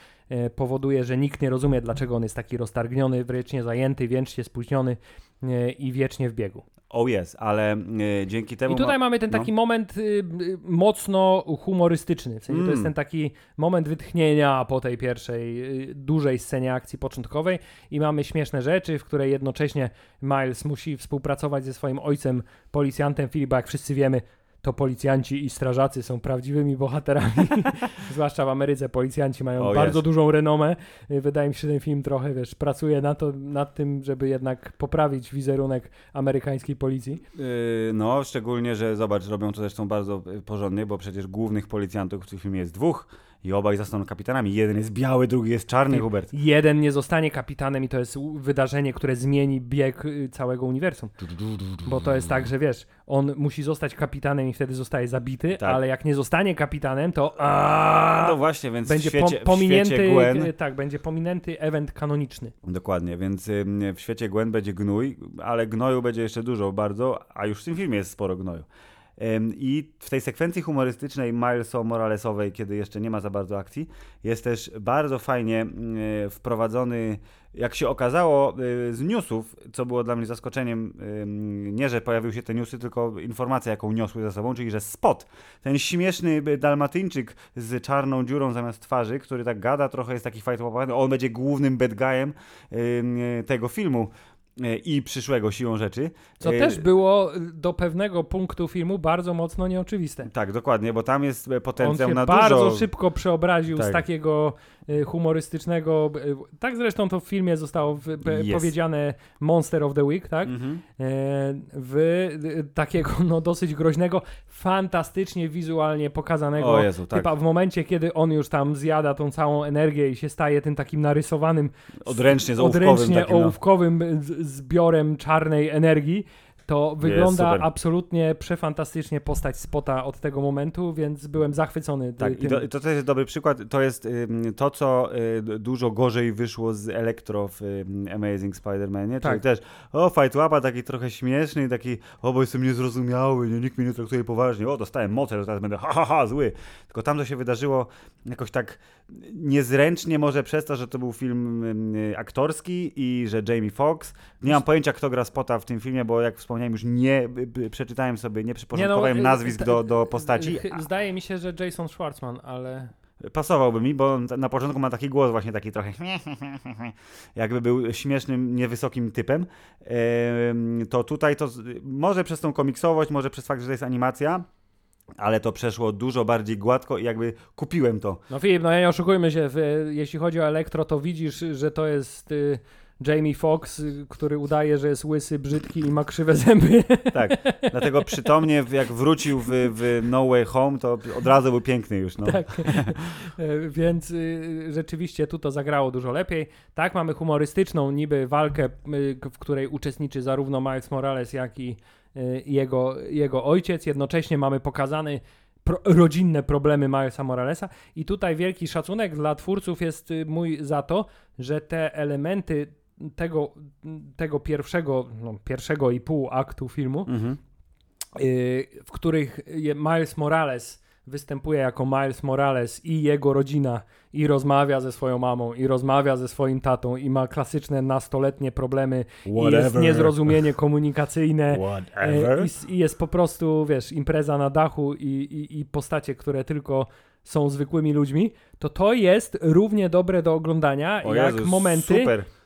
powoduje, że nikt nie rozumie, dlaczego on jest taki roztargniony, wiecznie zajęty, wiecznie spóźniony y, i wiecznie w biegu. Oh jest, ale y, dzięki temu... I tutaj ma... mamy ten taki no. moment y, y, mocno humorystyczny, w sensie mm. to jest mm. ten taki moment wytchnienia po tej pierwszej y, dużej scenie akcji początkowej i mamy śmieszne rzeczy, w której jednocześnie Miles musi współpracować ze swoim ojcem, policjantem Philip, jak wszyscy wiemy, to policjanci i strażacy są prawdziwymi bohaterami. Zwłaszcza w Ameryce policjanci mają bardzo dużą renomę. Wydaje mi się, że ten film trochę, wiesz, pracuje na to, nad tym, żeby jednak poprawić wizerunek amerykańskiej policji. Yy, no, szczególnie, że zobacz, robią to zresztą bardzo porządnie, bo przecież głównych policjantów w tym filmie jest dwóch i obaj zostaną kapitanami. Jeden jest biały, drugi jest czarny, Hubert. Jeden nie zostanie kapitanem i to jest wydarzenie, które zmieni bieg y, całego uniwersum. Bo to jest tak, że wiesz, on musi zostać kapitanem i wtedy zostaje zabity, tak. ale jak nie zostanie kapitanem, to a, no właśnie, więc będzie w świecie, pominięty, w świecie Gwen... Y, tak, będzie pominęty event kanoniczny. Dokładnie, więc w świecie Gwen będzie gnój, ale gnoju będzie jeszcze dużo, bardzo, a już w tym filmie jest sporo gnoju. I w tej sekwencji humorystycznej Mileso Moralesowej, kiedy jeszcze nie ma za bardzo akcji, jest też bardzo fajnie mm, wprowadzony, jak się okazało y, z newsów, co było dla mnie zaskoczeniem, nie, że pojawiły się te newsy, tylko informacja, jaką niosły ze sobą, czyli że Spot, ten śmieszny dalmatyńczyk z czarną dziurą zamiast twarzy, który tak gada, trochę jest taki fajtowany, on będzie głównym bad guyem tego filmu. E, i przyszłego siłą rzeczy. Co e, też było do pewnego punktu filmu bardzo mocno nieoczywiste. Tak, dokładnie, bo tam jest potencjał On się na bardzo dużo... bardzo szybko przeobraził tak. z takiego Y, humorystycznego. Y, tak zresztą to w filmie zostało w, yes. powiedziane Monster of the Week, tak? Mm -hmm. W takiego no, dosyć groźnego, fantastycznie wizualnie pokazanego o Jezu, tak. typa w momencie, kiedy on już tam zjada tą całą energię i się staje tym takim narysowanym odręcznie, z ołówkowym, odręcznie takim, no. ołówkowym zbiorem czarnej energii to wygląda absolutnie przefantastycznie postać Spota od tego momentu, więc byłem zachwycony. Tak, tym. i to, to jest dobry przykład. To jest y, to, co y, dużo gorzej wyszło z Elektro w y, Amazing Spider-Manie, tak. czyli też o, Fight Łapa taki trochę śmieszny, taki o, bo jestem niezrozumiały, nie, nikt mnie nie traktuje poważnie, o, dostałem moce, teraz będę ha, ha, ha, zły. Tylko tam to się wydarzyło jakoś tak niezręcznie, może przez to, że to był film aktorski i że Jamie Foxx. Nie mam pojęcia, kto gra Spota w tym filmie, bo jak wspomniałem, wspomniałem, już nie przeczytałem sobie, nie przyporządkowałem nie no, nazwisk do, do postaci. Zdaje mi się, że Jason Schwartzman, ale... Pasowałby mi, bo na początku ma taki głos właśnie taki trochę jakby był śmiesznym, niewysokim typem. To tutaj to może przez tą komiksowość, może przez fakt, że to jest animacja, ale to przeszło dużo bardziej gładko i jakby kupiłem to. No Filip, no ja nie oszukujmy się, jeśli chodzi o elektro, to widzisz, że to jest... Jamie Foxx, który udaje, że jest łysy, brzydki i ma krzywe zęby. Tak, dlatego przytomnie jak wrócił w, w No Way Home, to od razu był piękny już. No. Tak, e, więc y, rzeczywiście tu to zagrało dużo lepiej. Tak, mamy humorystyczną niby walkę, y, w której uczestniczy zarówno Miles Morales, jak i y, jego, jego ojciec. Jednocześnie mamy pokazany pro, rodzinne problemy Milesa Moralesa i tutaj wielki szacunek dla twórców jest mój za to, że te elementy tego, tego pierwszego, no, pierwszego i pół aktu filmu, mhm. y, w których Miles Morales występuje jako Miles Morales i jego rodzina i rozmawia ze swoją mamą i rozmawia ze swoim tatą i ma klasyczne nastoletnie problemy Whatever. i jest niezrozumienie komunikacyjne y, i, i, jest po prostu, wiesz, impreza na dachu i, i, i postacie, które tylko są zwykłymi ludźmi, to to jest równie dobre do oglądania o jak momenty super Y,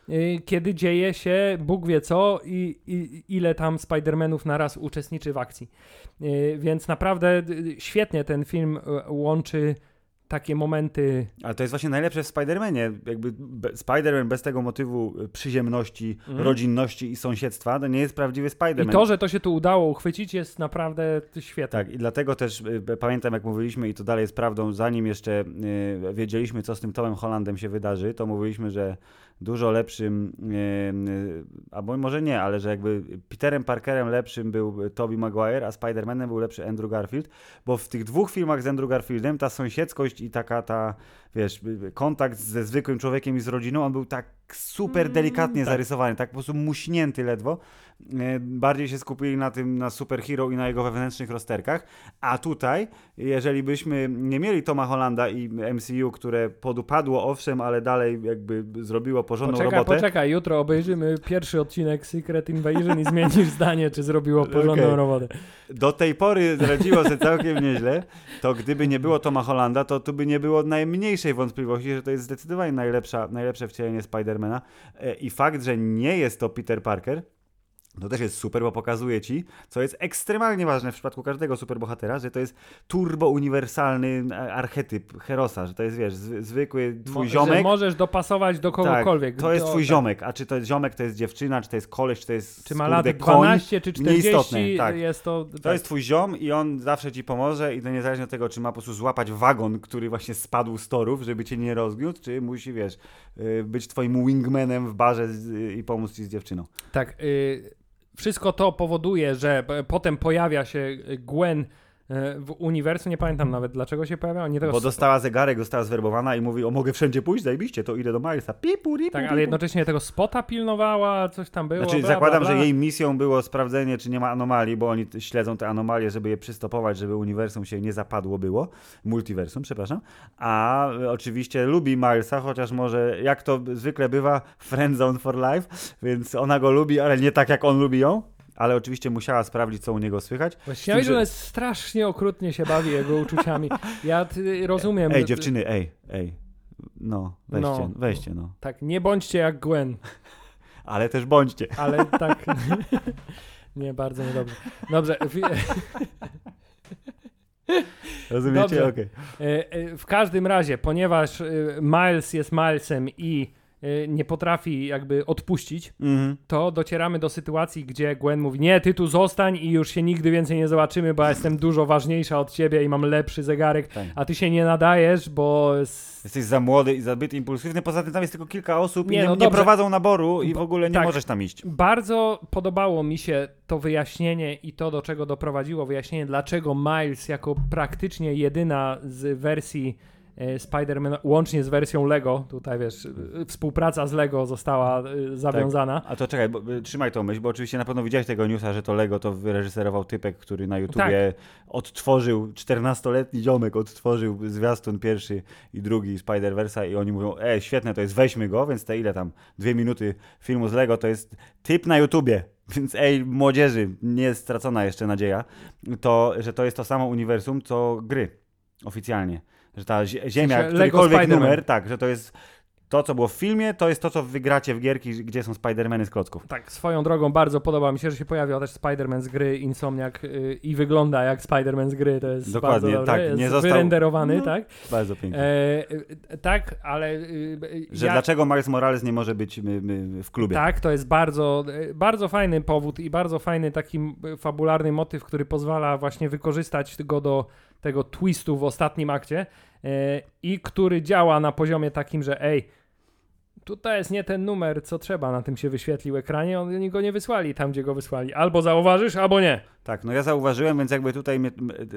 kiedy dzieje się Bóg wie co i, i ile tam Spider-Manów naraz uczestniczy w akcji. Y, więc naprawdę y, świetnie ten film łączy takie momenty. Ale to jest właśnie najlepsze w Spider-Manie. Jakby Spider-Man bez tego motywu przyziemności, mm. rodzinności i sąsiedztwa, to nie jest prawdziwy Spider-Man. I to, że to się tu udało uchwycić jest naprawdę świetne. Tak, i dlatego też pamiętam, jak mówiliśmy, i to dalej jest prawdą, zanim jeszcze wiedzieliśmy, co z tym Tomem Hollandem się wydarzy, to mówiliśmy, że dużo lepszym, albo może nie, ale że jakby Peterem Parkerem lepszym był Tobey Maguire, a Spider-Manem był lepszy Andrew Garfield, bo w tych dwóch filmach z Andrew Garfieldem ta sąsiedzkość i taka ta, wiesz, kontakt ze zwykłym człowiekiem i z rodziną, on był tak super mm, delikatnie tak. zarysowany, tak po prostu muśnięty ledwo. E, bardziej się skupili na tym, na superhero i na jego wewnętrznych rozterkach, a tutaj, jeżeli byśmy nie mieli Toma Hollanda i MCU, które podupadło owszem, ale dalej jakby zrobiło porządną poczekaj, robotę. Poczekaj, jutro obejrzymy pierwszy odcinek Secret Invasion i zmienisz zdanie, czy zrobiło porządną okay. robotę. Do tej pory zradziło się całkiem nieźle, to gdyby nie było Toma Hollanda, to tu by nie było najmniejszej wątpliwości, że to jest zdecydowanie najlepsza, najlepsze wcielenie Spidermana. E, i fakt, że nie jest to Peter Parker, to też jest super, bo pokazuje ci, co jest ekstremalnie ważne w przypadku każdego superbohatera, że to jest turbo uniwersalny archetyp Herosa, że to jest, wiesz, zwykły twój Mo ziomek. Że możesz dopasować do tak, kogokolwiek. Tak, to jest twój ziomek, a czy to jest ziomek, to jest dziewczyna, czy to jest koleś, czy to jest Czy ma lat 12 czy 40, tak. jest to... To tak. jest twój ziom i on zawsze ci pomoże i to niezależnie od tego, czy ma po prostu złapać wagon, który właśnie spadł z torów, żeby cię nie rozgniótł, czy musi, wiesz, y, być twoim wingmanem w barze i pomóc ci z dziewczyną. Tak, y wszystko to powoduje, że potem pojawia się Gwen w uniwersum, nie pamiętam nawet dlaczego się pojawia. Nie tego... Bo dostała zegarek, została zwerbowana i mówi, o mogę wszędzie pójść, zajebiście, to idę do Milesa. Pipu, ripu, tak, ale jednocześnie tego spota pilnowała, coś tam było. Znaczy bla, zakładam, bla, bla. że jej misją było sprawdzenie, czy nie ma anomalii, bo oni śledzą te anomalie, żeby je przystopować, żeby uniwersum się nie zapadło było. Multiversum, przepraszam. A oczywiście lubi Milesa, chociaż może, jak to zwykle bywa, friendzone for life, więc ona go lubi, ale nie tak, jak on lubi ją ale oczywiście musiała sprawdzić, co u niego słychać. Właściwie, że ona strasznie okrutnie się bawi jego uczuciami. Ja rozumiem. Ej, dziewczyny, ej, ej. No, weźcie, no, weźcie, no. Tak, nie bądźcie jak Gwen. Ale też bądźcie. Ale tak. nie, bardzo niedobrze. Dobrze. Rozumiecie? Okej. Okay. E, e, w każdym razie, ponieważ e, Miles jest Milesem i nie potrafi jakby odpuścić, mm to docieramy do sytuacji, gdzie Gwen mówi, nie, ty tu zostań i już się nigdy więcej nie zobaczymy, bo ja jestem dużo ważniejsza od ciebie i mam lepszy zegarek, tak. a ty się nie nadajesz, bo... Jesteś za młody i zbyt impulsywny, poza tym tam jest tylko kilka osób nie, i nie, no nie prowadzą naboru i w ogóle nie tak, możesz tam iść. Bardzo podobało mi się to wyjaśnienie i to, do czego doprowadziło wyjaśnienie, dlaczego Miles jako praktycznie jedyna z wersji Spider-Man łącznie z wersją Lego, tutaj wiesz, e, współpraca z Lego została e, zawiązana. Tak. A to czekaj, bo, trzymaj tą myśl, bo oczywiście na pewno widziałeś tego newsa, że to Lego to wyreżyserował typek, który na YouTubie tak. odtworzył, 14-letni ziomek odtworzył zwiastun pierwszy i drugi Spider-Versa i oni mówią, e, świetne to jest, weźmy go, więc te ile tam, dwie minuty filmu z Lego to jest typ na YouTubie, więc ej, młodzieży, nie jest stracona jeszcze nadzieja, to, że to jest to samo uniwersum, co gry oficjalnie że ta ziemia, w którykolwiek numer, tak, że to jest to, co było w filmie, to jest to, co wygracie w gierki, gdzie są Spider-Many z klocków. Tak, swoją drogą bardzo podoba mi się, że się pojawił też Spider-Man z gry Insomniac yy, i wygląda jak Spider-Man z gry, to jest Dokładnie, bardzo dobre. tak. Jest nie został... wyrenderowany, no, tak? Bardzo pięknie. E, tak, ale... Yy, że ja... dlaczego Miles Morales nie może być my, my w klubie? Tak, to jest bardzo, bardzo fajny powód i bardzo fajny taki fabularny motyw, który pozwala właśnie wykorzystać go do tego twistu w ostatnim akcie e, i który działa na poziomie takim, że ej, tutaj jest nie ten numer, co trzeba, na tym się wyświetlił ekranie, oni go nie wysłali tam, gdzie go wysłali. Albo zauważysz, albo nie. Tak, no ja zauważyłem, więc jakby tutaj mnie,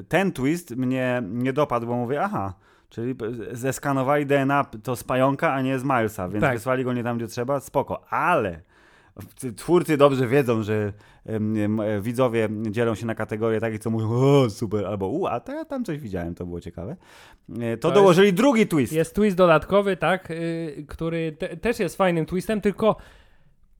ten twist mnie nie dopadł, bo mówię, aha, czyli zeskanowali DNA to z pająka, a nie z Milesa, więc tak. wysłali go nie tam, gdzie trzeba, spoko, ale twórcy dobrze wiedzą, że widzowie dzielą się na kategorie takie, co mówią, o super, albo u, a to ja tam coś widziałem, to było ciekawe. E, to, to dołożyli jest, drugi twist. Jest twist dodatkowy, tak, y, który te, też jest fajnym twistem, tylko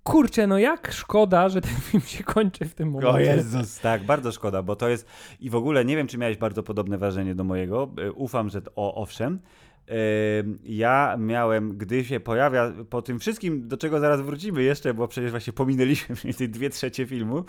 kurczę, no jak szkoda, że ten film się kończy w tym momencie. O Jezus, tak, bardzo szkoda, bo to jest i w ogóle nie wiem, czy miałeś bardzo podobne wrażenie do mojego, e, ufam, że o, owszem, ja miałem, gdy się pojawia po tym wszystkim, do czego zaraz wrócimy jeszcze, bo przecież właśnie pominęliśmy mniej więcej dwie trzecie filmu,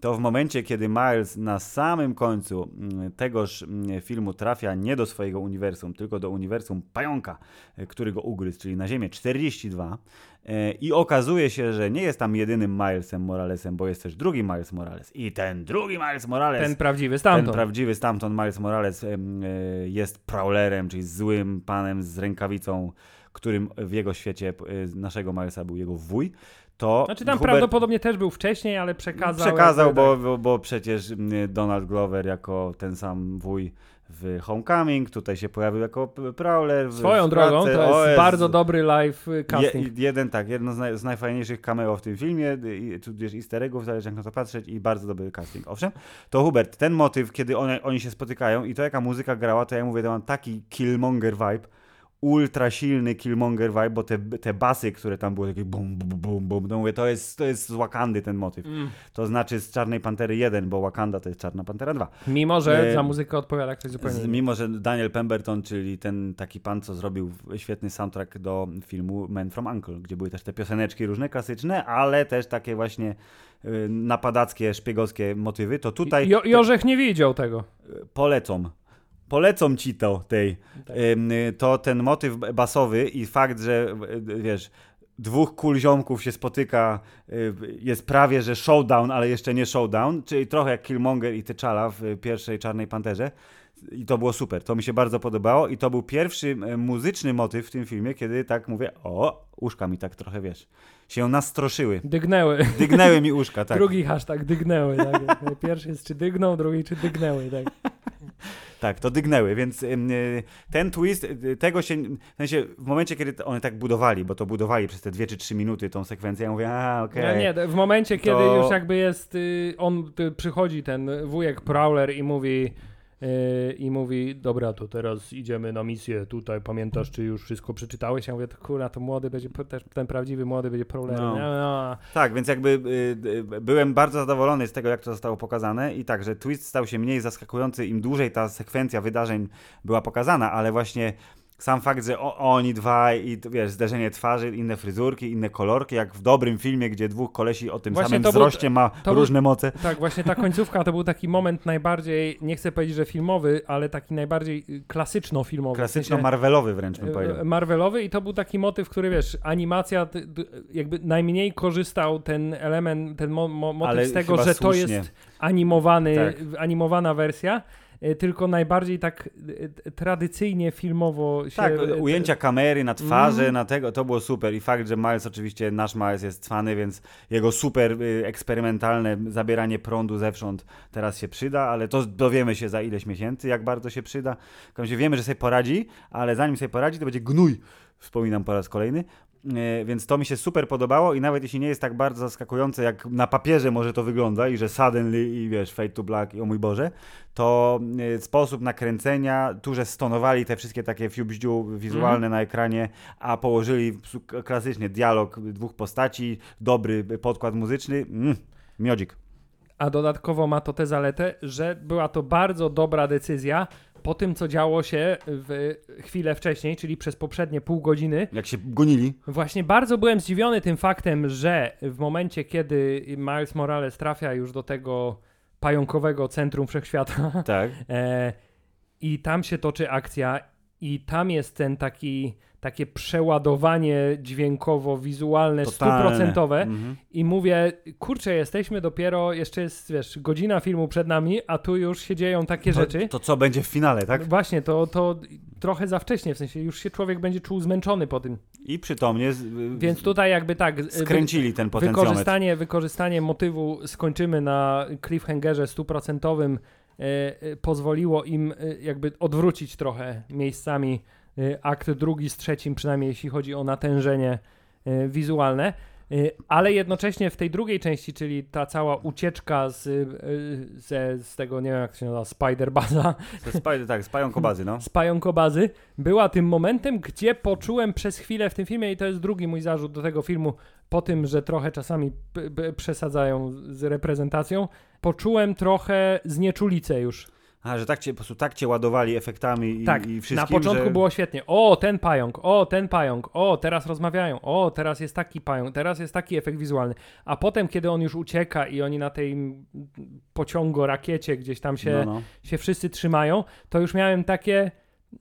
to w momencie, kiedy Miles na samym końcu mm, tegoż mm, filmu trafia nie do swojego uniwersum, tylko do uniwersum pająka, e, który go ugryzł, czyli na Ziemię 42, E, I okazuje się, że nie jest tam jedynym Milesem Moralesem, bo jest też drugi Miles Morales. I ten drugi Miles Morales. Ten prawdziwy stamtąd. Ten prawdziwy stamtąd Miles Morales e, jest Prowlerem, czyli złym panem z rękawicą, którym w jego świecie naszego Milesa był jego wuj, to znaczy tam Hubert... prawdopodobnie też był wcześniej, ale przekazał. Przekazał, bo, tak. bo, bo, przecież Donald Glover jako ten sam wuj w Homecoming, tutaj się pojawił jako Prowler. Swoją w drogą, to jest bardzo dobry live casting. Je, jeden, tak, jedno z, naj, z, najfajniejszych cameo w tym filmie, tudzież easter eggów, zależy jak na to patrzeć i bardzo dobry casting. Owszem, to Hubert, ten motyw, kiedy one, oni się spotykają i to jaka muzyka grała, to ja mówię, to mam taki Killmonger vibe, ultra silny Killmonger vibe, bo te, te basy, które tam były, takie bum, bum, bum, bum, to mówię, to jest, to jest z Wakandy ten motyw. Mm. To znaczy z Czarnej Pantery 1, bo Wakanda to jest Czarna Pantera 2. Mimo, że e, za muzykę odpowiada ktoś zupełnie z, Mimo, że Daniel Pemberton, czyli ten taki pan, co zrobił świetny soundtrack do filmu Man from Uncle, gdzie były też te pioseneczki różne, klasyczne, ale też takie właśnie y, napadackie, szpiegowskie motywy, to tutaj... Jo Jorzech nie widział tego. Polecam polecą ci to tej. Tak. To ten motyw basowy i fakt, że wiesz, dwóch kul ziomków się spotyka, y, jest prawie, że showdown, ale jeszcze nie showdown, czyli trochę jak Killmonger i T'Challa w pierwszej Czarnej Panterze. I to było super, to mi się bardzo podobało i to był pierwszy muzyczny motyw w tym filmie, kiedy tak mówię, o, uszka mi tak trochę, wiesz, się nastroszyły. Dygnęły. Dygnęły mi uszka, tak. Drugi hashtag, dygnęły, tak. Pierwszy jest czy dygną, drugi czy dygnęły, tak. Tak, to dygnęły, więc y, ten twist, y, tego się, w sensie w momencie, kiedy one tak budowali, bo to budowali przez te dwie czy trzy minuty tą sekwencję, ja mówię, a okej. Okay, nie, w momencie, kiedy to... już jakby jest, y, on przychodzi ten wujek Prowler i mówi i mówi, dobra, to teraz idziemy na misję tutaj, pamiętasz, czy już wszystko przeczytałeś? Ja mówię, to kurwa, to młody będzie, też ten prawdziwy młody będzie problemem. No. No, no. Tak, więc jakby y, y, byłem bardzo zadowolony z tego, jak to zostało pokazane i tak, że twist stał się mniej zaskakujący, im dłużej ta sekwencja wydarzeń była pokazana, ale właśnie sam fakt, że o, oni dwa i wiesz, zderzenie twarzy, inne fryzurki, inne kolorki, jak w dobrym filmie, gdzie dwóch kolesi o tym właśnie samym wzroście był, ma różne był, moce. Tak, właśnie ta końcówka to był taki moment najbardziej, nie chcę powiedzieć, że filmowy, ale taki najbardziej klasyczno-filmowy. Klasyczno-marvelowy wręcz bym powiedział. Marvelowy i to był taki motyw, który wiesz, animacja jakby najmniej korzystał ten element, ten mo, mo motyw ale z tego, że słusznie. to jest animowany, tak. animowana wersja E, tylko najbardziej tak e, tradycyjnie filmowo się... Tak, ujęcia kamery na twarzy, mm. na tego, to było super i fakt, że Miles oczywiście, nasz Miles jest cwany, więc jego super y, eksperymentalne zabieranie prądu zewsząd teraz się przyda, ale to dowiemy się za ileś miesięcy, jak bardzo się przyda. Wiemy, że sobie poradzi, ale zanim sobie poradzi, to będzie gnój wspominam po raz kolejny, E, więc to mi się super podobało i nawet jeśli nie jest tak bardzo zaskakujące, jak na papierze może to wygląda i że suddenly i wiesz, fade to black i o mój Boże, to e, sposób nakręcenia, tu, że stonowali te wszystkie takie fiubździu wizualne mm. na ekranie, a położyli klasycznie dialog dwóch postaci, dobry podkład muzyczny, mm, miodzik. A dodatkowo ma to tę zaletę, że była to bardzo dobra decyzja, po tym, co działo się w chwilę wcześniej, czyli przez poprzednie pół godziny. Jak się gonili. Właśnie bardzo byłem zdziwiony tym faktem, że w momencie, kiedy Miles Morales trafia już do tego pająkowego centrum wszechświata. Tak. E, I tam się toczy akcja, i tam jest ten taki takie przeładowanie dźwiękowo-wizualne stuprocentowe mhm. i mówię, kurczę, jesteśmy dopiero, jeszcze jest, wiesz, godzina filmu przed nami, a tu już się dzieją takie to, rzeczy. To co będzie w finale, tak? Właśnie, to, to trochę za wcześnie, w sensie już się człowiek będzie czuł zmęczony po tym. I przytomnie... Z, Więc tutaj jakby tak... Skręcili ten potencjometr. Wykorzystanie, wykorzystanie motywu skończymy na cliffhangerze stuprocentowym e, e, pozwoliło im e, jakby odwrócić trochę miejscami akt drugi z trzecim, przynajmniej jeśli chodzi o natężenie y, wizualne. Y, ale jednocześnie w tej drugiej części, czyli ta cała ucieczka z, ze, z tego, nie wiem jak się nazywa, Spider-Baza. Spider, tak, z pająkobazy, no. Z pająkobazy. Była tym momentem, gdzie poczułem przez chwilę w tym filmie, i to jest drugi mój zarzut do tego filmu, po tym, że trochę czasami przesadzają z reprezentacją, poczułem trochę znieczulicę już a, że tak cię, po prostu tak cię ładowali efektami i, tak, i wszystkim, na początku że... było świetnie. O, ten pająk, o, ten pająk, o, teraz rozmawiają, o, teraz jest taki pająk, teraz jest taki efekt wizualny. A potem, kiedy on już ucieka i oni na tej pociągu, rakiecie gdzieś tam się, no, no. się wszyscy trzymają, to już miałem takie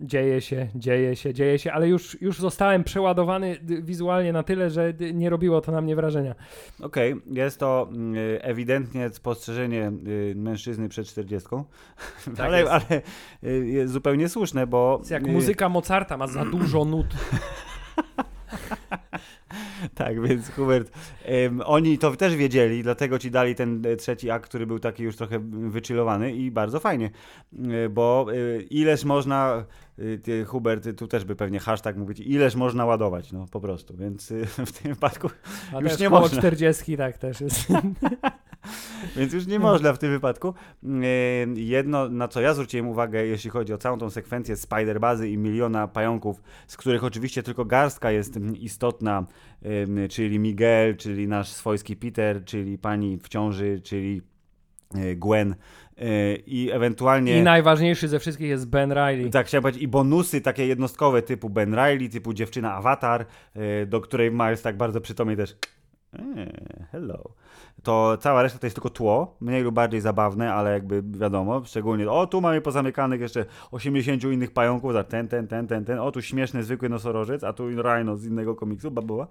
dzieje się, dzieje się, dzieje się, ale już, już zostałem przeładowany wizualnie na tyle, że nie robiło to na mnie wrażenia. Okej, okay. jest to y, ewidentnie spostrzeżenie y, mężczyzny przed 40, tak ale, jest. ale y, jest zupełnie słuszne, bo... Jest jak muzyka Mozarta ma za dużo nut. tak, więc Hubert, um, oni to też wiedzieli, dlatego ci dali ten e, trzeci akt, który był taki już trochę wychillowany i bardzo fajnie, e, bo e, ileż można, ty, Hubert, tu też by pewnie hashtag mówić, ileż można ładować, no po prostu, więc w tym wypadku A już nie można. 40 tak też jest. Więc już nie można w tym wypadku. Jedno, na co ja zwróciłem uwagę, jeśli chodzi o całą tą sekwencję Spider-Bazy i miliona pająków, z których oczywiście tylko garstka jest istotna, czyli Miguel, czyli nasz swojski Peter, czyli pani w ciąży, czyli e, Gwen e, i ewentualnie... I najważniejszy ze wszystkich jest Ben Riley. Tak, chciałem powiedzieć, i bonusy takie jednostkowe typu Ben Riley, typu dziewczyna Avatar, do której Miles tak bardzo przytomnie też hello. To cała reszta to jest tylko tło, mniej lub bardziej zabawne, ale jakby wiadomo, szczególnie, o tu mamy pozamykanych jeszcze 80 innych pająków, za ten, ten, ten, ten, ten, o tu śmieszny, zwykły nosorożec, a tu Rhino z innego komiksu, babuła,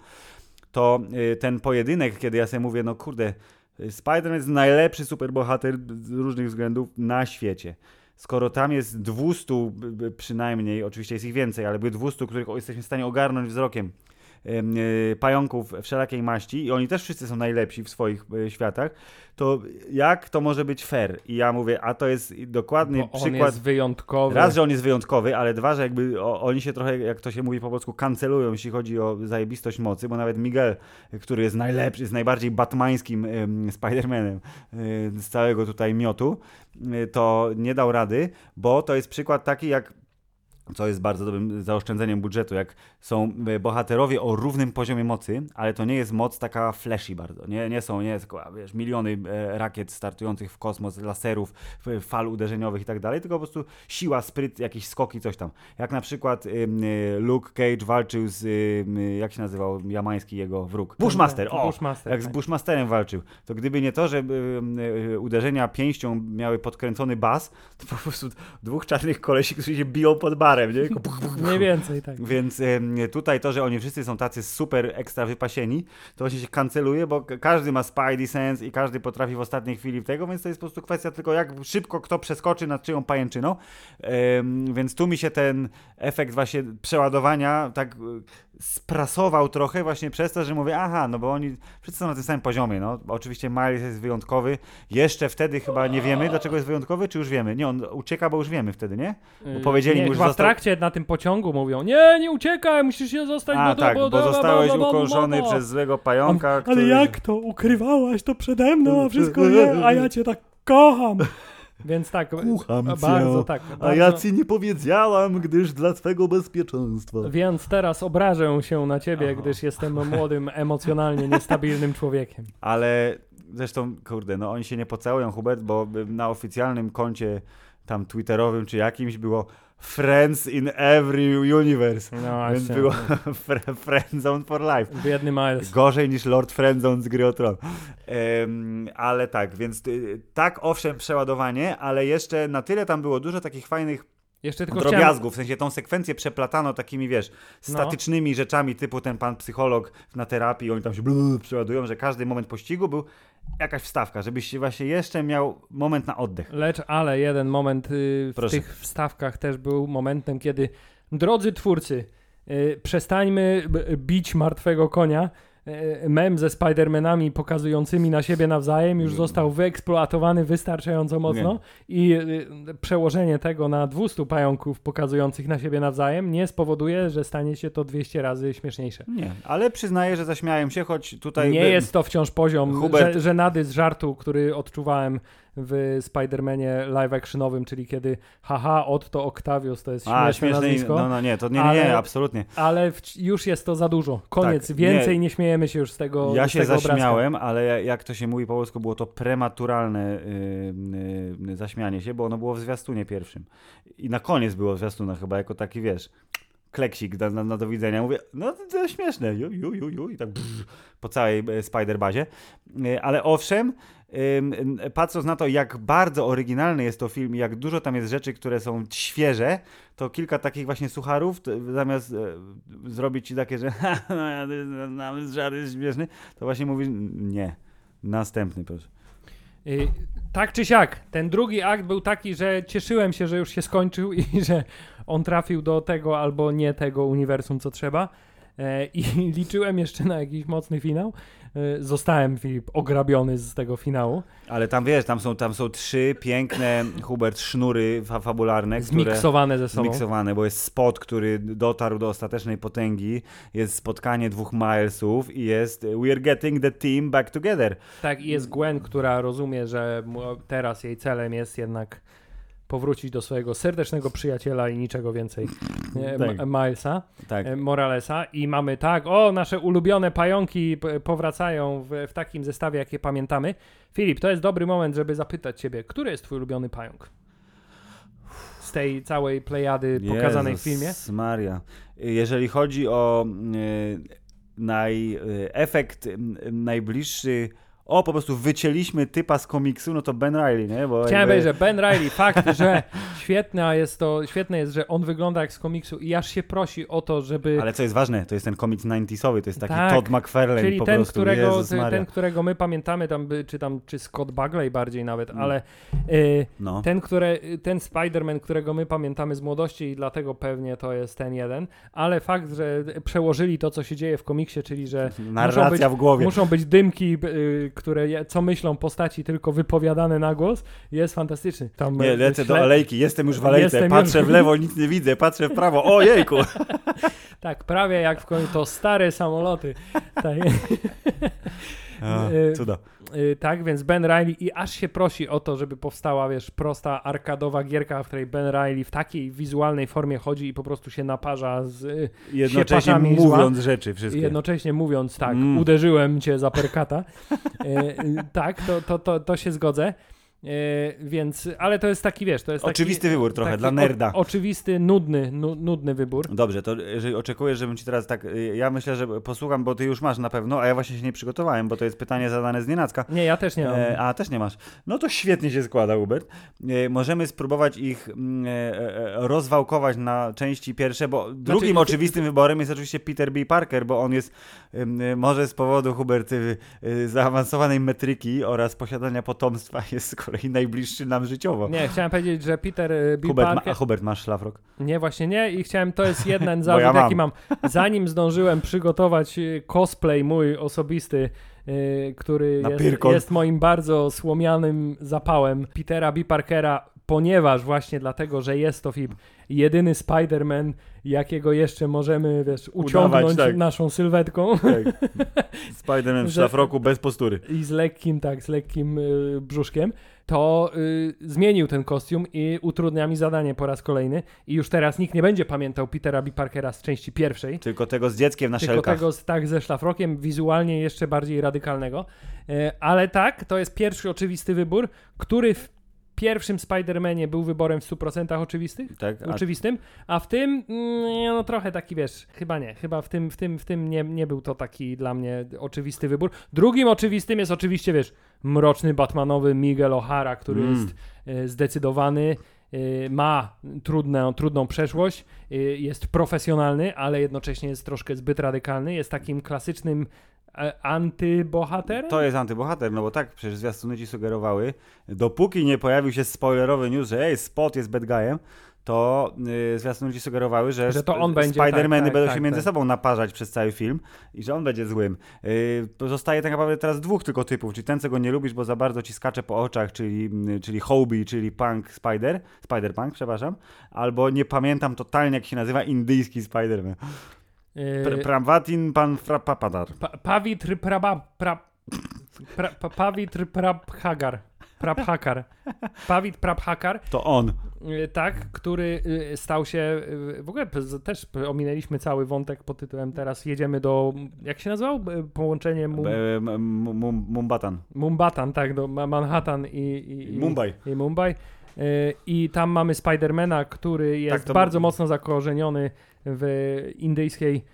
to y, ten pojedynek, kiedy ja sobie mówię, no kurde, Spider-Man jest najlepszy superbohater z różnych względów na świecie. Skoro tam jest 200 przynajmniej, oczywiście jest ich więcej, ale by 200, których jesteśmy w stanie ogarnąć wzrokiem, pająków wszelakiej maści i oni też wszyscy są najlepsi w swoich e, światach, to jak to może być fair? I ja mówię, a to jest dokładny Bo przykład. On jest wyjątkowy. Raz, że on jest wyjątkowy, ale dwa, że jakby oni się trochę, jak to się mówi po polsku, kancelują, jeśli chodzi o zajebistość mocy, bo nawet Miguel, który jest najlepszy, jest najbardziej batmańskim Spider-Manem z całego tutaj miotu, to nie dał rady, bo to jest przykład taki, jak co jest bardzo dobrym zaoszczędzeniem budżetu, jak są e, bohaterowie o równym poziomie mocy, ale to nie jest moc taka flashy bardzo. Nie, nie są, nie jest wiesz, miliony e, rakiet startujących w kosmos, laserów, fal uderzeniowych i tak dalej, tylko po prostu siła, spryt, jakieś skoki, coś tam. Jak na przykład e, Luke Cage walczył z, jak się nazywał jamański jego wróg? Bushmaster, o! Bushmaster, jak z tak. Bushmasterem walczył. To gdyby nie to, że uderzenia pięścią miały podkręcony bas, to po prostu dwóch czarnych kolesi, którzy się biją pod bar nie? Mniej więcej, tak. Więc tutaj to, że oni wszyscy są tacy super ekstra wypasieni, to właśnie się kanceluje, bo każdy ma Spidey Sense i każdy potrafi w ostatniej chwili tego, więc to jest po prostu kwestia tylko jak szybko kto przeskoczy nad czyją pajęczyną. Więc tu mi się ten efekt właśnie przeładowania tak sprasował trochę właśnie przez to, że mówię, aha, no bo oni wszyscy są na tym samym poziomie, no. Oczywiście Miles jest wyjątkowy. Jeszcze wtedy chyba nie wiemy, dlaczego jest wyjątkowy, czy już wiemy? Nie, on ucieka, bo już wiemy wtedy, nie? Bo yy, powiedzieli nie, mu, że został... w trakcie na tym pociągu mówią, nie, nie uciekaj, musisz się zostać, A, bo, tak, bo, bo zostałeś ukończony przez złego pająka, który... Ale jak to? Ukrywałaś to przede mną, a wszystko wie, a ja cię tak kocham. Więc tak, Kucham bardzo, cię, tak. Bardzo... A ja ci nie powiedziałam, gdyż dla twego bezpieczeństwa. Więc teraz obrażę się na ciebie, Aha. gdyż jestem młodym, emocjonalnie niestabilnym człowiekiem. Ale zresztą, kurde, no oni się nie pocałują, Hubert, bo na oficjalnym koncie tam twitterowym czy jakimś było Friends in every universe. No, Więc było Friendzone for life. Biedny Miles. Gorzej niż Lord Friendzone z Gry o Tron. Um, ale tak, więc y, tak, owszem, przeładowanie, ale jeszcze na tyle tam było dużo takich fajnych jeszcze tylko drobiazgów, chciałem... w sensie tą sekwencję przeplatano takimi, wiesz, no. statycznymi no. rzeczami, typu ten pan psycholog na terapii, oni tam się przeładują, że każdy moment pościgu był jakaś wstawka, żebyś właśnie jeszcze miał moment na oddech. Lecz, ale jeden moment y, w Proszę. tych wstawkach też był momentem, kiedy drodzy twórcy, y, przestańmy bić martwego konia, mem ze Spider-Manami pokazującymi na siebie nawzajem już został wyeksploatowany wystarczająco mocno nie. i e, przełożenie tego na 200 pająków pokazujących na siebie nawzajem nie spowoduje, że stanie się to 200 razy śmieszniejsze. Nie, ale przyznaję, że zaśmiałem się, choć tutaj... Nie by... jest to wciąż poziom Hubert... żenady z żartu, który odczuwałem w Spider-Manie live actionowym, czyli kiedy haha, Otto Octavius to jest śmieszne A, śmieszne nazwisko. No, no nie, to nie, ale, nie, absolutnie. Ale w, już jest to za dużo. Koniec. Tak, Więcej nie, nie, śmiejemy się już z tego Ja się tego zaśmiałem, obrazka. ale jak to się mówi po polsku, było to prematuralne yy, yy, zaśmianie się, bo ono było w zwiastunie pierwszym. I na koniec było w zwiastuna chyba jako taki, wiesz, kleksik na, na, na, do widzenia. Mówię, no to, śmieszne, ju, ju, ju, ju, i tak brz, po całej e, Spider-Bazie. Yy, ale owszem, patrząc na to, jak bardzo oryginalny jest to film, jak dużo tam jest rzeczy, które są świeże, to kilka takich właśnie sucharów, zamiast e, zrobić ci takie, że nawet żart jest śmieszny, to właśnie mówisz, nie, następny proszę. Y, tak czy siak, ten drugi akt był taki, że cieszyłem się, że już się skończył i że on trafił do tego albo nie tego uniwersum, co trzeba. E, I liczyłem jeszcze na jakiś mocny finał. E, zostałem, Filip, ograbiony z tego finału. Ale tam wiesz, tam są, tam są trzy piękne, Hubert, sznury fa fabularne. Zmiksowane które, ze sobą. Zmiksowane, bo jest spot, który dotarł do ostatecznej potęgi, jest spotkanie dwóch Milesów i jest We're getting the team back together. Tak, i jest Gwen, która rozumie, że teraz jej celem jest jednak powrócić do swojego serdecznego przyjaciela i niczego więcej tak. Milesa tak. E, Moralesa i mamy tak, o nasze ulubione pająki powracają w, w takim zestawie, jakie pamiętamy. Filip, to jest dobry moment, żeby zapytać ciebie, który jest twój ulubiony pająk? Z tej całej plejady pokazanej w filmie? Maria. Jeżeli chodzi o e, naj, e, efekt najbliższy o, po prostu wycięliśmy typa z komiksu, no to Ben Riley, nie? Bo Chciałem jakby... powiedzieć, że Ben Riley, fakt, że świetne jest to, świetne jest, że on wygląda jak z komiksu i aż się prosi o to, żeby... Ale co jest ważne, to jest ten komiks 90sowy, to jest taki tak, Todd McFarlane czyli po ten, prostu, którego, ten, którego my pamiętamy, tam, czy tam, czy Scott Bagley bardziej nawet, mm. ale y, no. ten, które, ten Spider-Man, którego my pamiętamy z młodości i dlatego pewnie to jest ten jeden, ale fakt, że przełożyli to, co się dzieje w komiksie, czyli że Narracja muszą być, w głowie. muszą być dymki, y, które co myślą postaci tylko wypowiadane na głos, jest fantastyczny. Tam nie, lecę śle... do alejki, jestem już w alejce, patrzę już... w lewo, nic nie widzę, patrzę w prawo, o jejku! tak, prawie jak w końcu to stare samoloty. Tak. A, e, cuda. Y, tak, więc Ben Riley i aż się prosi o to, żeby powstała, wiesz, prosta arkadowa gierka, w której Ben Riley w takiej wizualnej formie chodzi i po prostu się naparza z y, Jednocześnie mówiąc zła. rzeczy wszystkie. Jednocześnie mówiąc, tak, mm. uderzyłem cię za perkata. tak, to, to, to, to się zgodzę. E, więc, ale to jest taki, wiesz, to jest Oczywisty taki, wybór trochę, dla nerda. O, oczywisty, nudny, nu, nudny wybór. Dobrze, to jeżeli oczekujesz, żebym ci teraz tak, y, ja myślę, że posłucham, bo ty już masz na pewno, a ja właśnie się nie przygotowałem, bo to jest pytanie zadane z nienacka. Nie, ja też nie mam. E, a, też nie masz. No to świetnie się składa, Hubert. E, możemy spróbować ich mm, e, e, rozwałkować na części pierwsze, bo znaczy, drugim oczywistym wyborem jest oczywiście Peter B. Parker, bo on jest może z powodu, Hubert, y, y, zaawansowanej metryki oraz posiadania potomstwa jest kolei najbliższy nam życiowo. Nie, chciałem powiedzieć, że Peter y, B. Hubert, Parker... Ma, a Hubert, masz szlafrok? Nie, właśnie nie i chciałem, to jest jeden zarzut, ja mam. jaki mam. Zanim zdążyłem przygotować cosplay mój osobisty, który jest, jest, moim bardzo słomianym zapałem Petera B. Parkera, ponieważ właśnie dlatego, że jest to film jedyny Spider-Man, jakiego jeszcze możemy, wiesz, uciągnąć Udawać, tak. naszą sylwetką. Tak. Spider-Man w szlafroku bez postury. I z lekkim, tak, z lekkim y, brzuszkiem. To y, zmienił ten kostium i utrudnia mi zadanie po raz kolejny. I już teraz nikt nie będzie pamiętał Petera B. Parkera z części pierwszej. Tylko tego z dzieckiem na Tylko szelkach. tego z, tak, ze szlafrokiem, wizualnie jeszcze bardziej radykalnego. Y, ale tak, to jest pierwszy oczywisty wybór, który w pierwszym Spider-Manie był wyborem w 100% oczywistych, tak, a... oczywistym, a w tym mm, no trochę taki, wiesz, chyba nie, chyba w tym, w tym, w tym nie, nie był to taki dla mnie oczywisty wybór. Drugim oczywistym jest oczywiście, wiesz, mroczny Batmanowy Miguel O'Hara, który mm. jest e, zdecydowany, ma trudną, trudną przeszłość, e, jest profesjonalny, ale jednocześnie jest troszkę zbyt radykalny, jest takim klasycznym antybohater? To jest antybohater, no bo tak, przecież zwiastuny ci sugerowały, dopóki nie pojawił się spoilerowy news, że ej, Spot jest bad guyem, to yy, zwiastuny ci sugerowały, że, że to on będzie, Spider-Many tak, tak, będą tak, się między tak. sobą naparzać przez cały film i że on będzie złym. Yy, zostaje tak naprawdę teraz dwóch tylko typów, czyli ten, co go nie lubisz, bo za bardzo ci skacze po oczach, czyli, yy, czyli Hobie, czyli Punk Spider, Spider-Punk, przepraszam, albo nie pamiętam totalnie, jak się nazywa indyjski Spider-Man. Pr Pravatin pan Frapapadar. Pa Pavitr Praba... Pra, pra, pra, Pavitr Prabhagar. Prabhakar. Pavit Prabhakar. To on. Y, tak, który y, stał się, y, w ogóle też ominęliśmy cały wątek pod tytułem teraz jedziemy do, jak się nazywał? Połączenie Mum... Mumbatan. Mumbatan, tak, do Manhattan i, i, i Mumbai. I Mumbai. I tam mamy Spidermana, który jest tak, bardzo mocno zakorzeniony w indyjskiej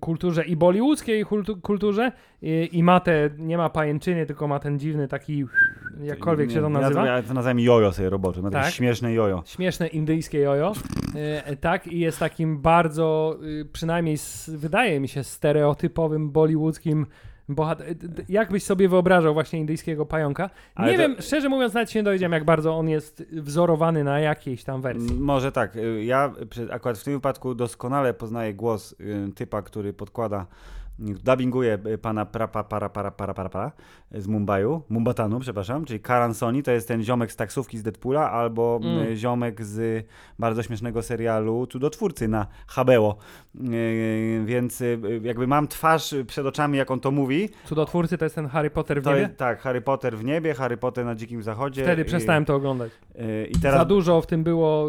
kulturze i bollywoodzkiej kulturze i, i, ma te, nie ma pajęczyny, tylko ma ten dziwny taki, jakkolwiek się to nazywa. Ja to, nazywam jojo sobie roboczy, ma tak? śmieszne jojo. Śmieszne indyjskie jojo, e, tak i jest takim bardzo, y, przynajmniej wydaje mi się stereotypowym bollywoodzkim bohat... jak byś sobie wyobrażał właśnie indyjskiego pająka? Nie wiem, szczerze mówiąc, nawet się nie dowiedziałem, jak bardzo on jest wzorowany na jakiejś tam wersji. Może tak. Y, ja akurat w tym wypadku doskonale poznaję głos y, typa, który podkłada dubbinguje y, pana Prapa para para para para para z Mumbaiu, Mumbatanu, przepraszam, czyli Karan Sony, to jest ten ziomek z taksówki z Deadpoola, albo mm. Ziomek z bardzo śmiesznego serialu Cudotwórcy na HBO. Yy, więc yy, jakby mam twarz przed oczami, jak on to mówi. Cudotwórcy to jest ten Harry Potter w niebie? Jest, tak, Harry Potter w niebie, Harry Potter na Dzikim Zachodzie. Wtedy przestałem to oglądać. I teraz... Za dużo w tym było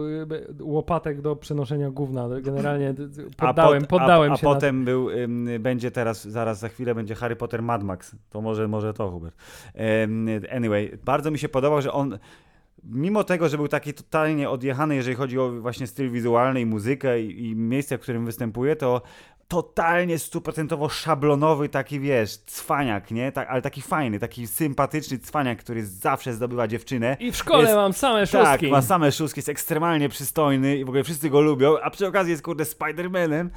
łopatek do przenoszenia gówna. Generalnie poddałem, poddałem a, a się. A potem na... był, będzie teraz, zaraz za chwilę będzie Harry Potter Mad Max. To może, może to, Hubert. Anyway, bardzo mi się podobał, że on mimo tego, że był taki totalnie odjechany, jeżeli chodzi o właśnie styl wizualny i muzykę i, i miejsce, w którym występuje, to totalnie stuprocentowo szablonowy taki, wiesz, cwaniak, nie? Tak, ale taki fajny, taki sympatyczny cwaniak, który zawsze zdobywa dziewczynę. I w szkole jest, mam same szóstki. Tak, ma same szóstki, jest ekstremalnie przystojny i w ogóle wszyscy go lubią, a przy okazji jest, kurde, Spider-Manem.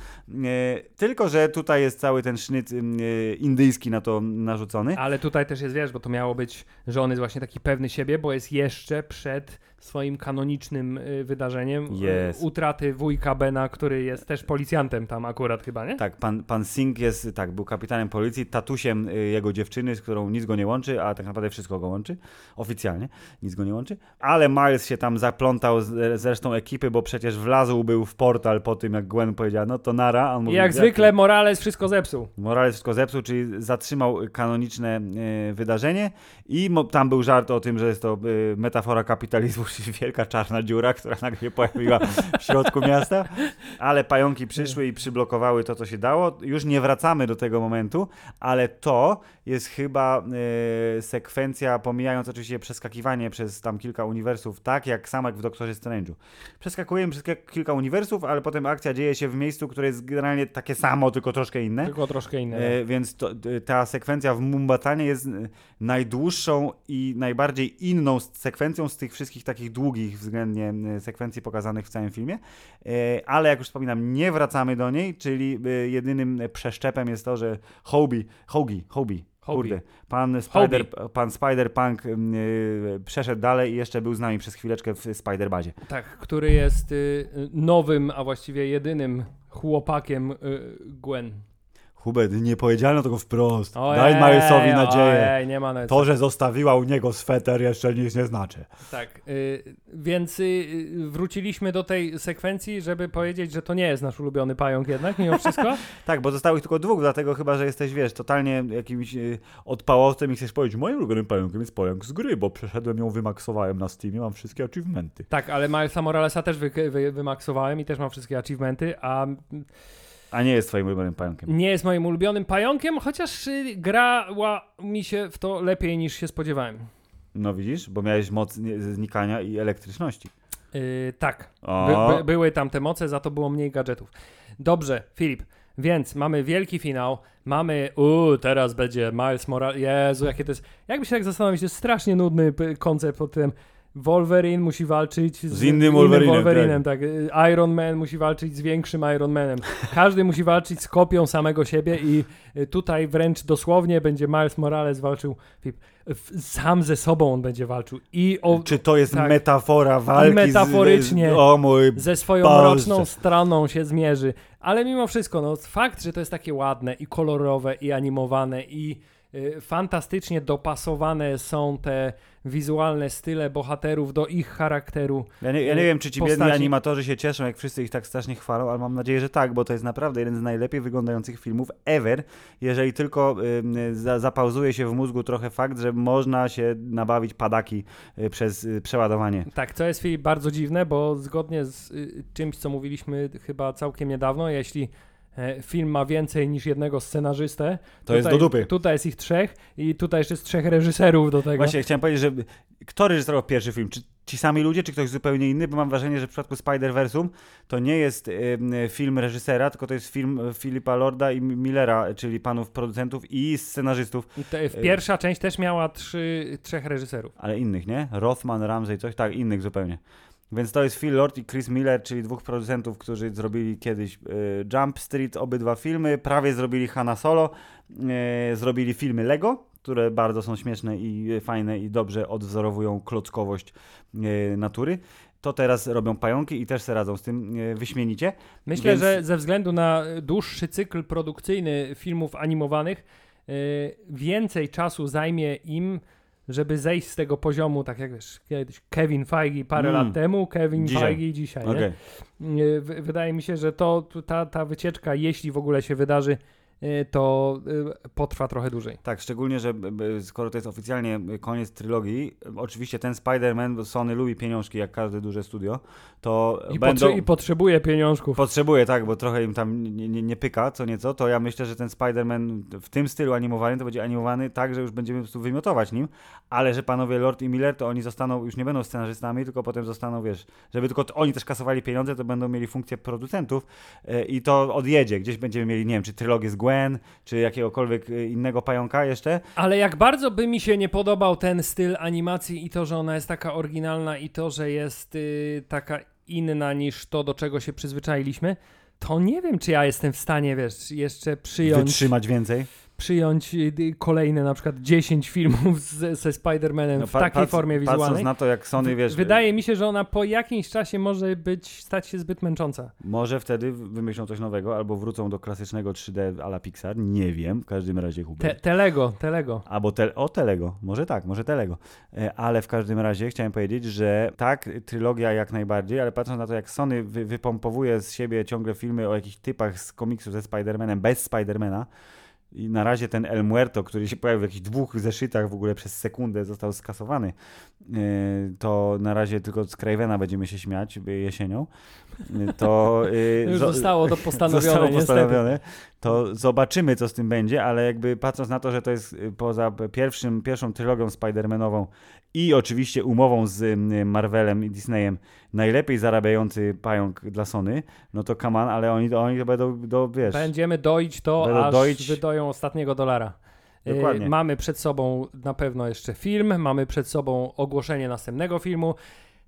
Tylko, że tutaj jest cały ten sznyt e, indyjski na to narzucony. Ale tutaj też jest, wiesz, bo to miało być, że on jest właśnie taki pewny siebie, bo jest jeszcze przed swoim kanonicznym y, wydarzeniem yes. utraty wujka Bena, który jest też policjantem tam akurat chyba, nie? Tak, pan, pan Singh jest, tak, był kapitanem policji, tatusiem y, jego dziewczyny, z którą nic go nie łączy, a tak naprawdę wszystko go łączy, oficjalnie, nic go nie łączy, ale Miles się tam zaplątał z, z resztą ekipy, bo przecież wlazł był w portal po tym, jak Gwen powiedziała, no to nara. On mówi, jak zwykle Morales wszystko zepsuł. Morales wszystko zepsuł, czyli zatrzymał kanoniczne y, wydarzenie i tam był żart o tym, że jest to y, metafora kapitalizmu wielka czarna dziura, która nagle pojawiła w środku miasta, ale pająki przyszły i przyblokowały to, co się dało. Już nie wracamy do tego momentu, ale to jest chyba y, sekwencja, pomijając oczywiście przeskakiwanie przez tam kilka uniwersów, tak jak sam jak w Doktorze Strange'u. Przeskakujemy przez kilka uniwersów, ale potem akcja dzieje się w miejscu, które jest generalnie takie samo, tylko troszkę inne. Tylko troszkę inne. Y, tak. więc to, ta sekwencja w Mumbatanie jest najdłuższą i najbardziej inną sekwencją z tych wszystkich takich długich względnie sekwencji pokazanych w całym filmie. Y, ale jak już wspominam, nie wracamy do niej, czyli jedynym przeszczepem jest to, że Hobie, Hoagie, Kurde, pan, Spider, pan Spider-Punk yy, przeszedł dalej i jeszcze był z nami przez chwileczkę w Spider-Bazie. Tak, który jest y, nowym, a właściwie jedynym chłopakiem y, Gwen. Hubert, nie powiedziano tego wprost. Ojej, Daj Milesowi nadzieję. Ojej, nie ma to, że zostawiła u niego sweter jeszcze nic nie znaczy. Tak, y, więc y, wróciliśmy do tej sekwencji, żeby powiedzieć, że to nie jest nasz ulubiony pająk jednak, mimo wszystko. tak, bo zostało ich tylko dwóch, dlatego chyba, że jesteś, wiesz, totalnie jakimś y, odpałowcem i chcesz powiedzieć, moim ulubionym pająkiem jest pająk z gry, bo przeszedłem ją, wymaksowałem na Steamie, mam wszystkie achievementy. Tak, ale Milesa Moralesa też wy, wy, wymaksowałem i też mam wszystkie achievementy, a... A nie jest twoim ulubionym pająkiem. Nie jest moim ulubionym pająkiem, chociaż y, grała mi się w to lepiej niż się spodziewałem. No widzisz, bo miałeś moc znikania i elektryczności. Yy, tak. By, by, były tam te moce, za to było mniej gadżetów. Dobrze, Filip. Więc mamy wielki finał, mamy, uuu, teraz będzie Miles Morales, Jezu, jakie to jest, jakby się tak zastanowić, to jest strasznie nudny koncept pod tym, Wolverine musi walczyć z, z innym Wolverinem. Wolverinem tak. tak. Iron Man musi walczyć z większym Iron Manem. Każdy musi walczyć z kopią samego siebie i y, tutaj wręcz dosłownie będzie Miles Morales walczył sam ze sobą on będzie walczył. I o, Czy to jest tak, metafora walki? I metaforycznie z, o mój ze swoją Boże. mroczną stroną się zmierzy. Ale mimo wszystko, no fakt, że to jest takie ładne i kolorowe i animowane i y, fantastycznie dopasowane są te wizualne style bohaterów do ich charakteru. Ja nie, ja nie wiem, czy ci postaci. biedni animatorzy się cieszą, jak wszyscy ich tak strasznie chwalą, ale mam nadzieję, że tak, bo to jest naprawdę jeden z najlepiej wyglądających filmów ever, jeżeli tylko y, za, zapauzuje się w mózgu trochę fakt, że można się nabawić padaki y, przez y, przeładowanie. Tak, co jest bardzo dziwne, bo zgodnie z y, czymś, co mówiliśmy chyba całkiem niedawno, jeśli E, film ma więcej niż jednego scenarzystę. To tutaj, jest do dupy. Tutaj jest ich trzech i tutaj jeszcze jest trzech reżyserów do tego. Właśnie chciałem powiedzieć, że kto reżyserował pierwszy film? Czy ci sami ludzie, czy ktoś zupełnie inny? Bo mam wrażenie, że w przypadku Spider-Versum to nie jest film reżysera, tylko to jest film Philipa Lorda i Millera, czyli panów producentów i scenarzystów. Pierwsza część też miała trzy, trzech reżyserów. Ale innych, nie? Rothman, Ramsey, coś tak, innych zupełnie. Więc to jest Phil Lord i Chris Miller, czyli dwóch producentów, którzy zrobili kiedyś y, Jump Street, obydwa filmy, prawie zrobili Hanna Solo, y, zrobili filmy Lego, które bardzo są śmieszne i fajne i dobrze odwzorowują klockowość natury to teraz robią pająki i też se radzą z tym wyśmienicie. Myślę, Więc... że ze względu na dłuższy cykl produkcyjny filmów animowanych, więcej czasu zajmie im żeby zejść z tego poziomu, tak jak wiesz, kiedyś Kevin Feige parę mm. lat temu, Kevin dzisiaj. Feige dzisiaj. Okay. Wydaje mi się, że to ta, ta wycieczka, jeśli w ogóle się wydarzy, Y, to y, potrwa trochę dłużej. Tak, szczególnie, że skoro to jest oficjalnie koniec trylogii, oczywiście ten Spider-Man, Sony lubi pieniążki, jak każde duże studio, to I będą... I potrzebuje pieniążków. Potrzebuje, tak, bo trochę im tam nie, nie, nie, pyka, co nieco, to ja myślę, że ten Spider-Man w tym stylu animowany to będzie animowany tak, że już będziemy po prostu wymiotować nim, ale że panowie Lord i Miller, to oni zostaną, już nie będą scenarzystami, tylko potem zostaną, wiesz, żeby tylko oni też kasowali pieniądze, to będą mieli funkcję producentów i to odjedzie, gdzieś będziemy mieli, nie wiem, czy trylogię z Gwen, Gwen, czy jakiegokolwiek y, innego pająka jeszcze. Ale jak bardzo by mi się nie podobał ten styl animacji i to, że ona jest taka oryginalna i to, że jest y, taka inna niż to, do czego się przyzwyczailiśmy, to nie wiem, czy ja jestem w stanie, wiesz, jeszcze przyjąć... Wytrzymać więcej? Przyjąć y, kolejne na przykład 10 filmów z, ze Spider-Manem no, w takiej formie wizualnej. Patrząc na to, jak Sony, wiesz... Wydaje mi się, że ona po jakimś czasie może być, stać się zbyt męcząca. Może wtedy wymyślą coś nowego, albo wrócą do klasycznego 3D ala Pixar, nie wiem, w każdym razie Hubert. Te, telego, Telego. Albo te, o, Telego, może tak, może Telego. E, ale w każdym razie chciałem powiedzieć, że tak, trylogia jak najbardziej, ale patrząc na to, jak Sony wy, wypompowuje z siebie ciągle filmy o jakichś typach z komiksu ze Spider-Manem, bez Spider-Mana, i na razie ten El Muerto, który się pojawił w jakichś dwóch zeszytach w ogóle przez sekundę, został skasowany. E, to na razie tylko z Cravena będziemy się śmiać jesienią. E, to e, już zostało to postanowione. Zostało postanowione. To zobaczymy, co z tym będzie, ale jakby patrząc na to, że to jest poza pierwszym, pierwszą trylogią Spider-Manową i oczywiście umową z Marvelem i Disneyem najlepiej zarabiający pająk dla Sony, no to kaman, ale oni, oni to będą, do, wiesz... Będziemy doić to, aż doić... wydoją ostatniego dolara. Y, Dokładnie. mamy przed sobą na pewno jeszcze film, mamy przed sobą ogłoszenie następnego filmu.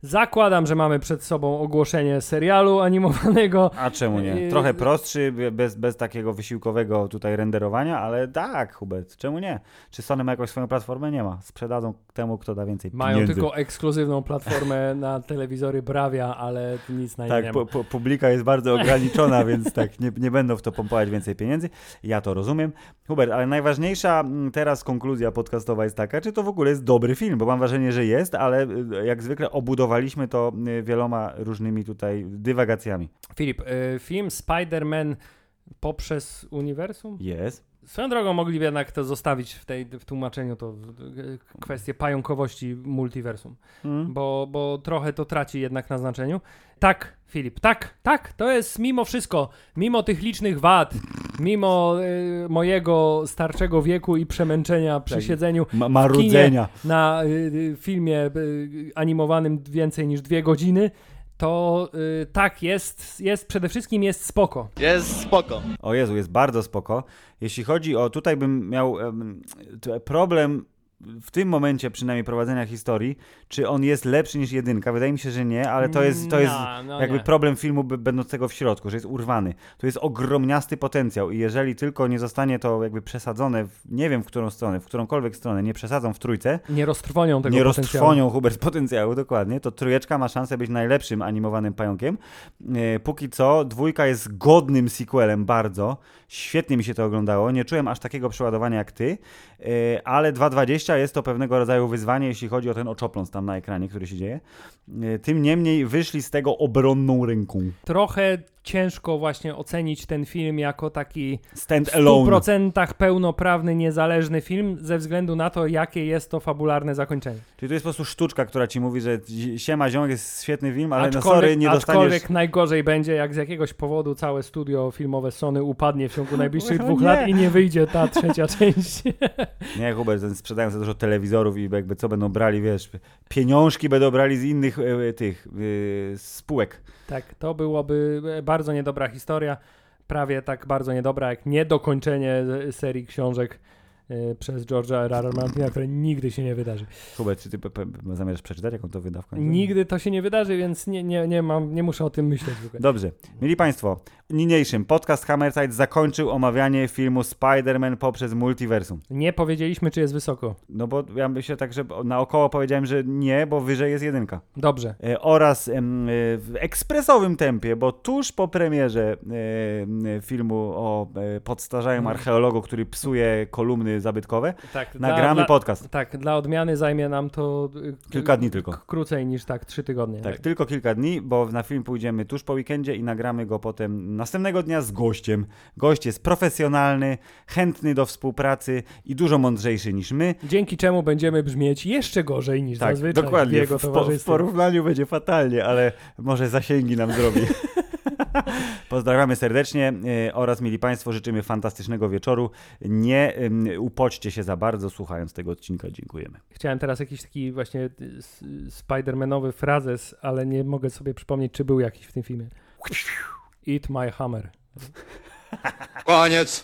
Zakładam, że mamy przed sobą ogłoszenie serialu animowanego. A czemu nie? Trochę prostszy, bez, bez takiego wysiłkowego tutaj renderowania, ale tak, Hubert, czemu nie? Czy Sony ma jakąś swoją platformę? Nie ma. Sprzedadzą temu, kto da więcej Mają pieniędzy. tylko ekskluzywną platformę na telewizory Brawia, ale nic na tak, nie ma. Tak, publika jest bardzo ograniczona, więc tak, nie, nie będą w to pompować więcej pieniędzy. Ja to rozumiem. Hubert, ale najważniejsza mm, teraz konkluzja podcastowa jest taka, czy to w ogóle jest dobry film, bo mam wrażenie, że jest, ale y, jak zwykle obudowa Podsuwaliśmy to y, wieloma różnymi tutaj dywagacjami. Filip, y, film Spider-Man poprzez uniwersum? Jest. Swoją drogą mogliby jednak to zostawić w, tej, w tłumaczeniu to kwestię pająkowości multiversum, mm. bo, bo trochę to traci jednak na znaczeniu. Tak, Filip, tak, tak, to jest mimo wszystko, mimo tych licznych wad, mimo y, mojego starczego wieku i przemęczenia przy tak, siedzeniu ma marudzenia na y, filmie y, animowanym więcej niż dwie godziny, to y, tak, jest, jest, przede wszystkim jest spoko. Jest spoko. O Jezu, jest bardzo spoko. Jeśli chodzi o, tutaj bym miał problem w tym momencie przynajmniej prowadzenia historii, czy on jest lepszy niż jedynka. Wydaje mi się, że nie, ale to jest, to jest no, no jakby nie. problem filmu będącego w środku, że jest urwany. To jest ogromniasty potencjał i jeżeli tylko nie zostanie to jakby przesadzone, w, nie wiem w którą stronę, w którąkolwiek stronę, nie przesadzą w trójce. Nie roztrwonią tego Nie potencjału. roztrwonią Hubert potencjału, dokładnie, to trójeczka ma szansę być najlepszym animowanym pająkiem. E, póki co dwójka jest godnym sequelem bardzo. Świetnie mi się to oglądało. Nie czułem aż takiego przeładowania jak ty, e, ale 2.20 jest to pewnego rodzaju wyzwanie, jeśli chodzi o ten oczopląs tam na ekranie, który się dzieje. E, tym niemniej wyszli z tego obronną ręką. Trochę ciężko właśnie ocenić ten film jako taki Stand w 100% pełnoprawny, niezależny film ze względu na to, jakie jest to fabularne zakończenie. Czyli to jest po prostu sztuczka, która ci mówi, że siema ziomek jest świetny film, ale aczkolwiek, no sorry, nie dostaniesz... Aczkolwiek najgorzej będzie, jak z jakiegoś powodu całe studio filmowe Sony upadnie w ciągu najbliższych dwóch nie. lat i nie wyjdzie ta trzecia część. Nie, Hubert, sprzedają za dużo telewizorów i jakby co będą brali, wiesz, pieniążki będą brali z innych e, tych e, spółek. Tak, to byłoby bardzo niedobra historia. Prawie tak bardzo niedobra jak niedokończenie serii książek przez George'a R. R. Martina, które nigdy się nie wydarzy. Hubert, czy ty zamierzasz przeczytać, jaką to wyda w końcu? Nigdy to się nie wydarzy, więc nie, nie, nie, mam, nie muszę o tym myśleć. Dobrze. Mieli Państwo, niniejszym podcast Hammerside zakończył omawianie filmu Spider-Man poprzez multiversum. Nie powiedzieliśmy, czy jest wysoko. No bo ja myślę tak, że naokoło powiedziałem, że nie, bo wyżej jest jedynka. Dobrze. E, oraz e, w ekspresowym tempie, bo tuż po premierze e, filmu o e, podstarzałym mm. archeologu, który psuje kolumny zabytkowe, tak, nagramy dla, podcast. Tak, dla odmiany zajmie nam to y, kilka dni tylko. Krócej niż tak, trzy tygodnie. Tak, tak, tylko kilka dni, bo na film pójdziemy tuż po weekendzie i nagramy go potem następnego dnia z gościem. Gość jest profesjonalny, chętny do współpracy i dużo mądrzejszy niż my. Dzięki czemu będziemy brzmieć jeszcze gorzej niż tak, zazwyczaj dokładnie. w jego. W, w porównaniu będzie fatalnie, ale może zasięgi nam zrobi. Pozdrawiamy serdecznie e, oraz mieli Państwo, życzymy fantastycznego wieczoru. Nie upoczcie się za bardzo słuchając tego odcinka. Dziękujemy. Chciałem teraz jakiś taki właśnie Spider-Manowy frazes, ale nie mogę sobie przypomnieć, czy był jakiś w tym filmie. Eat my hammer. Koniec.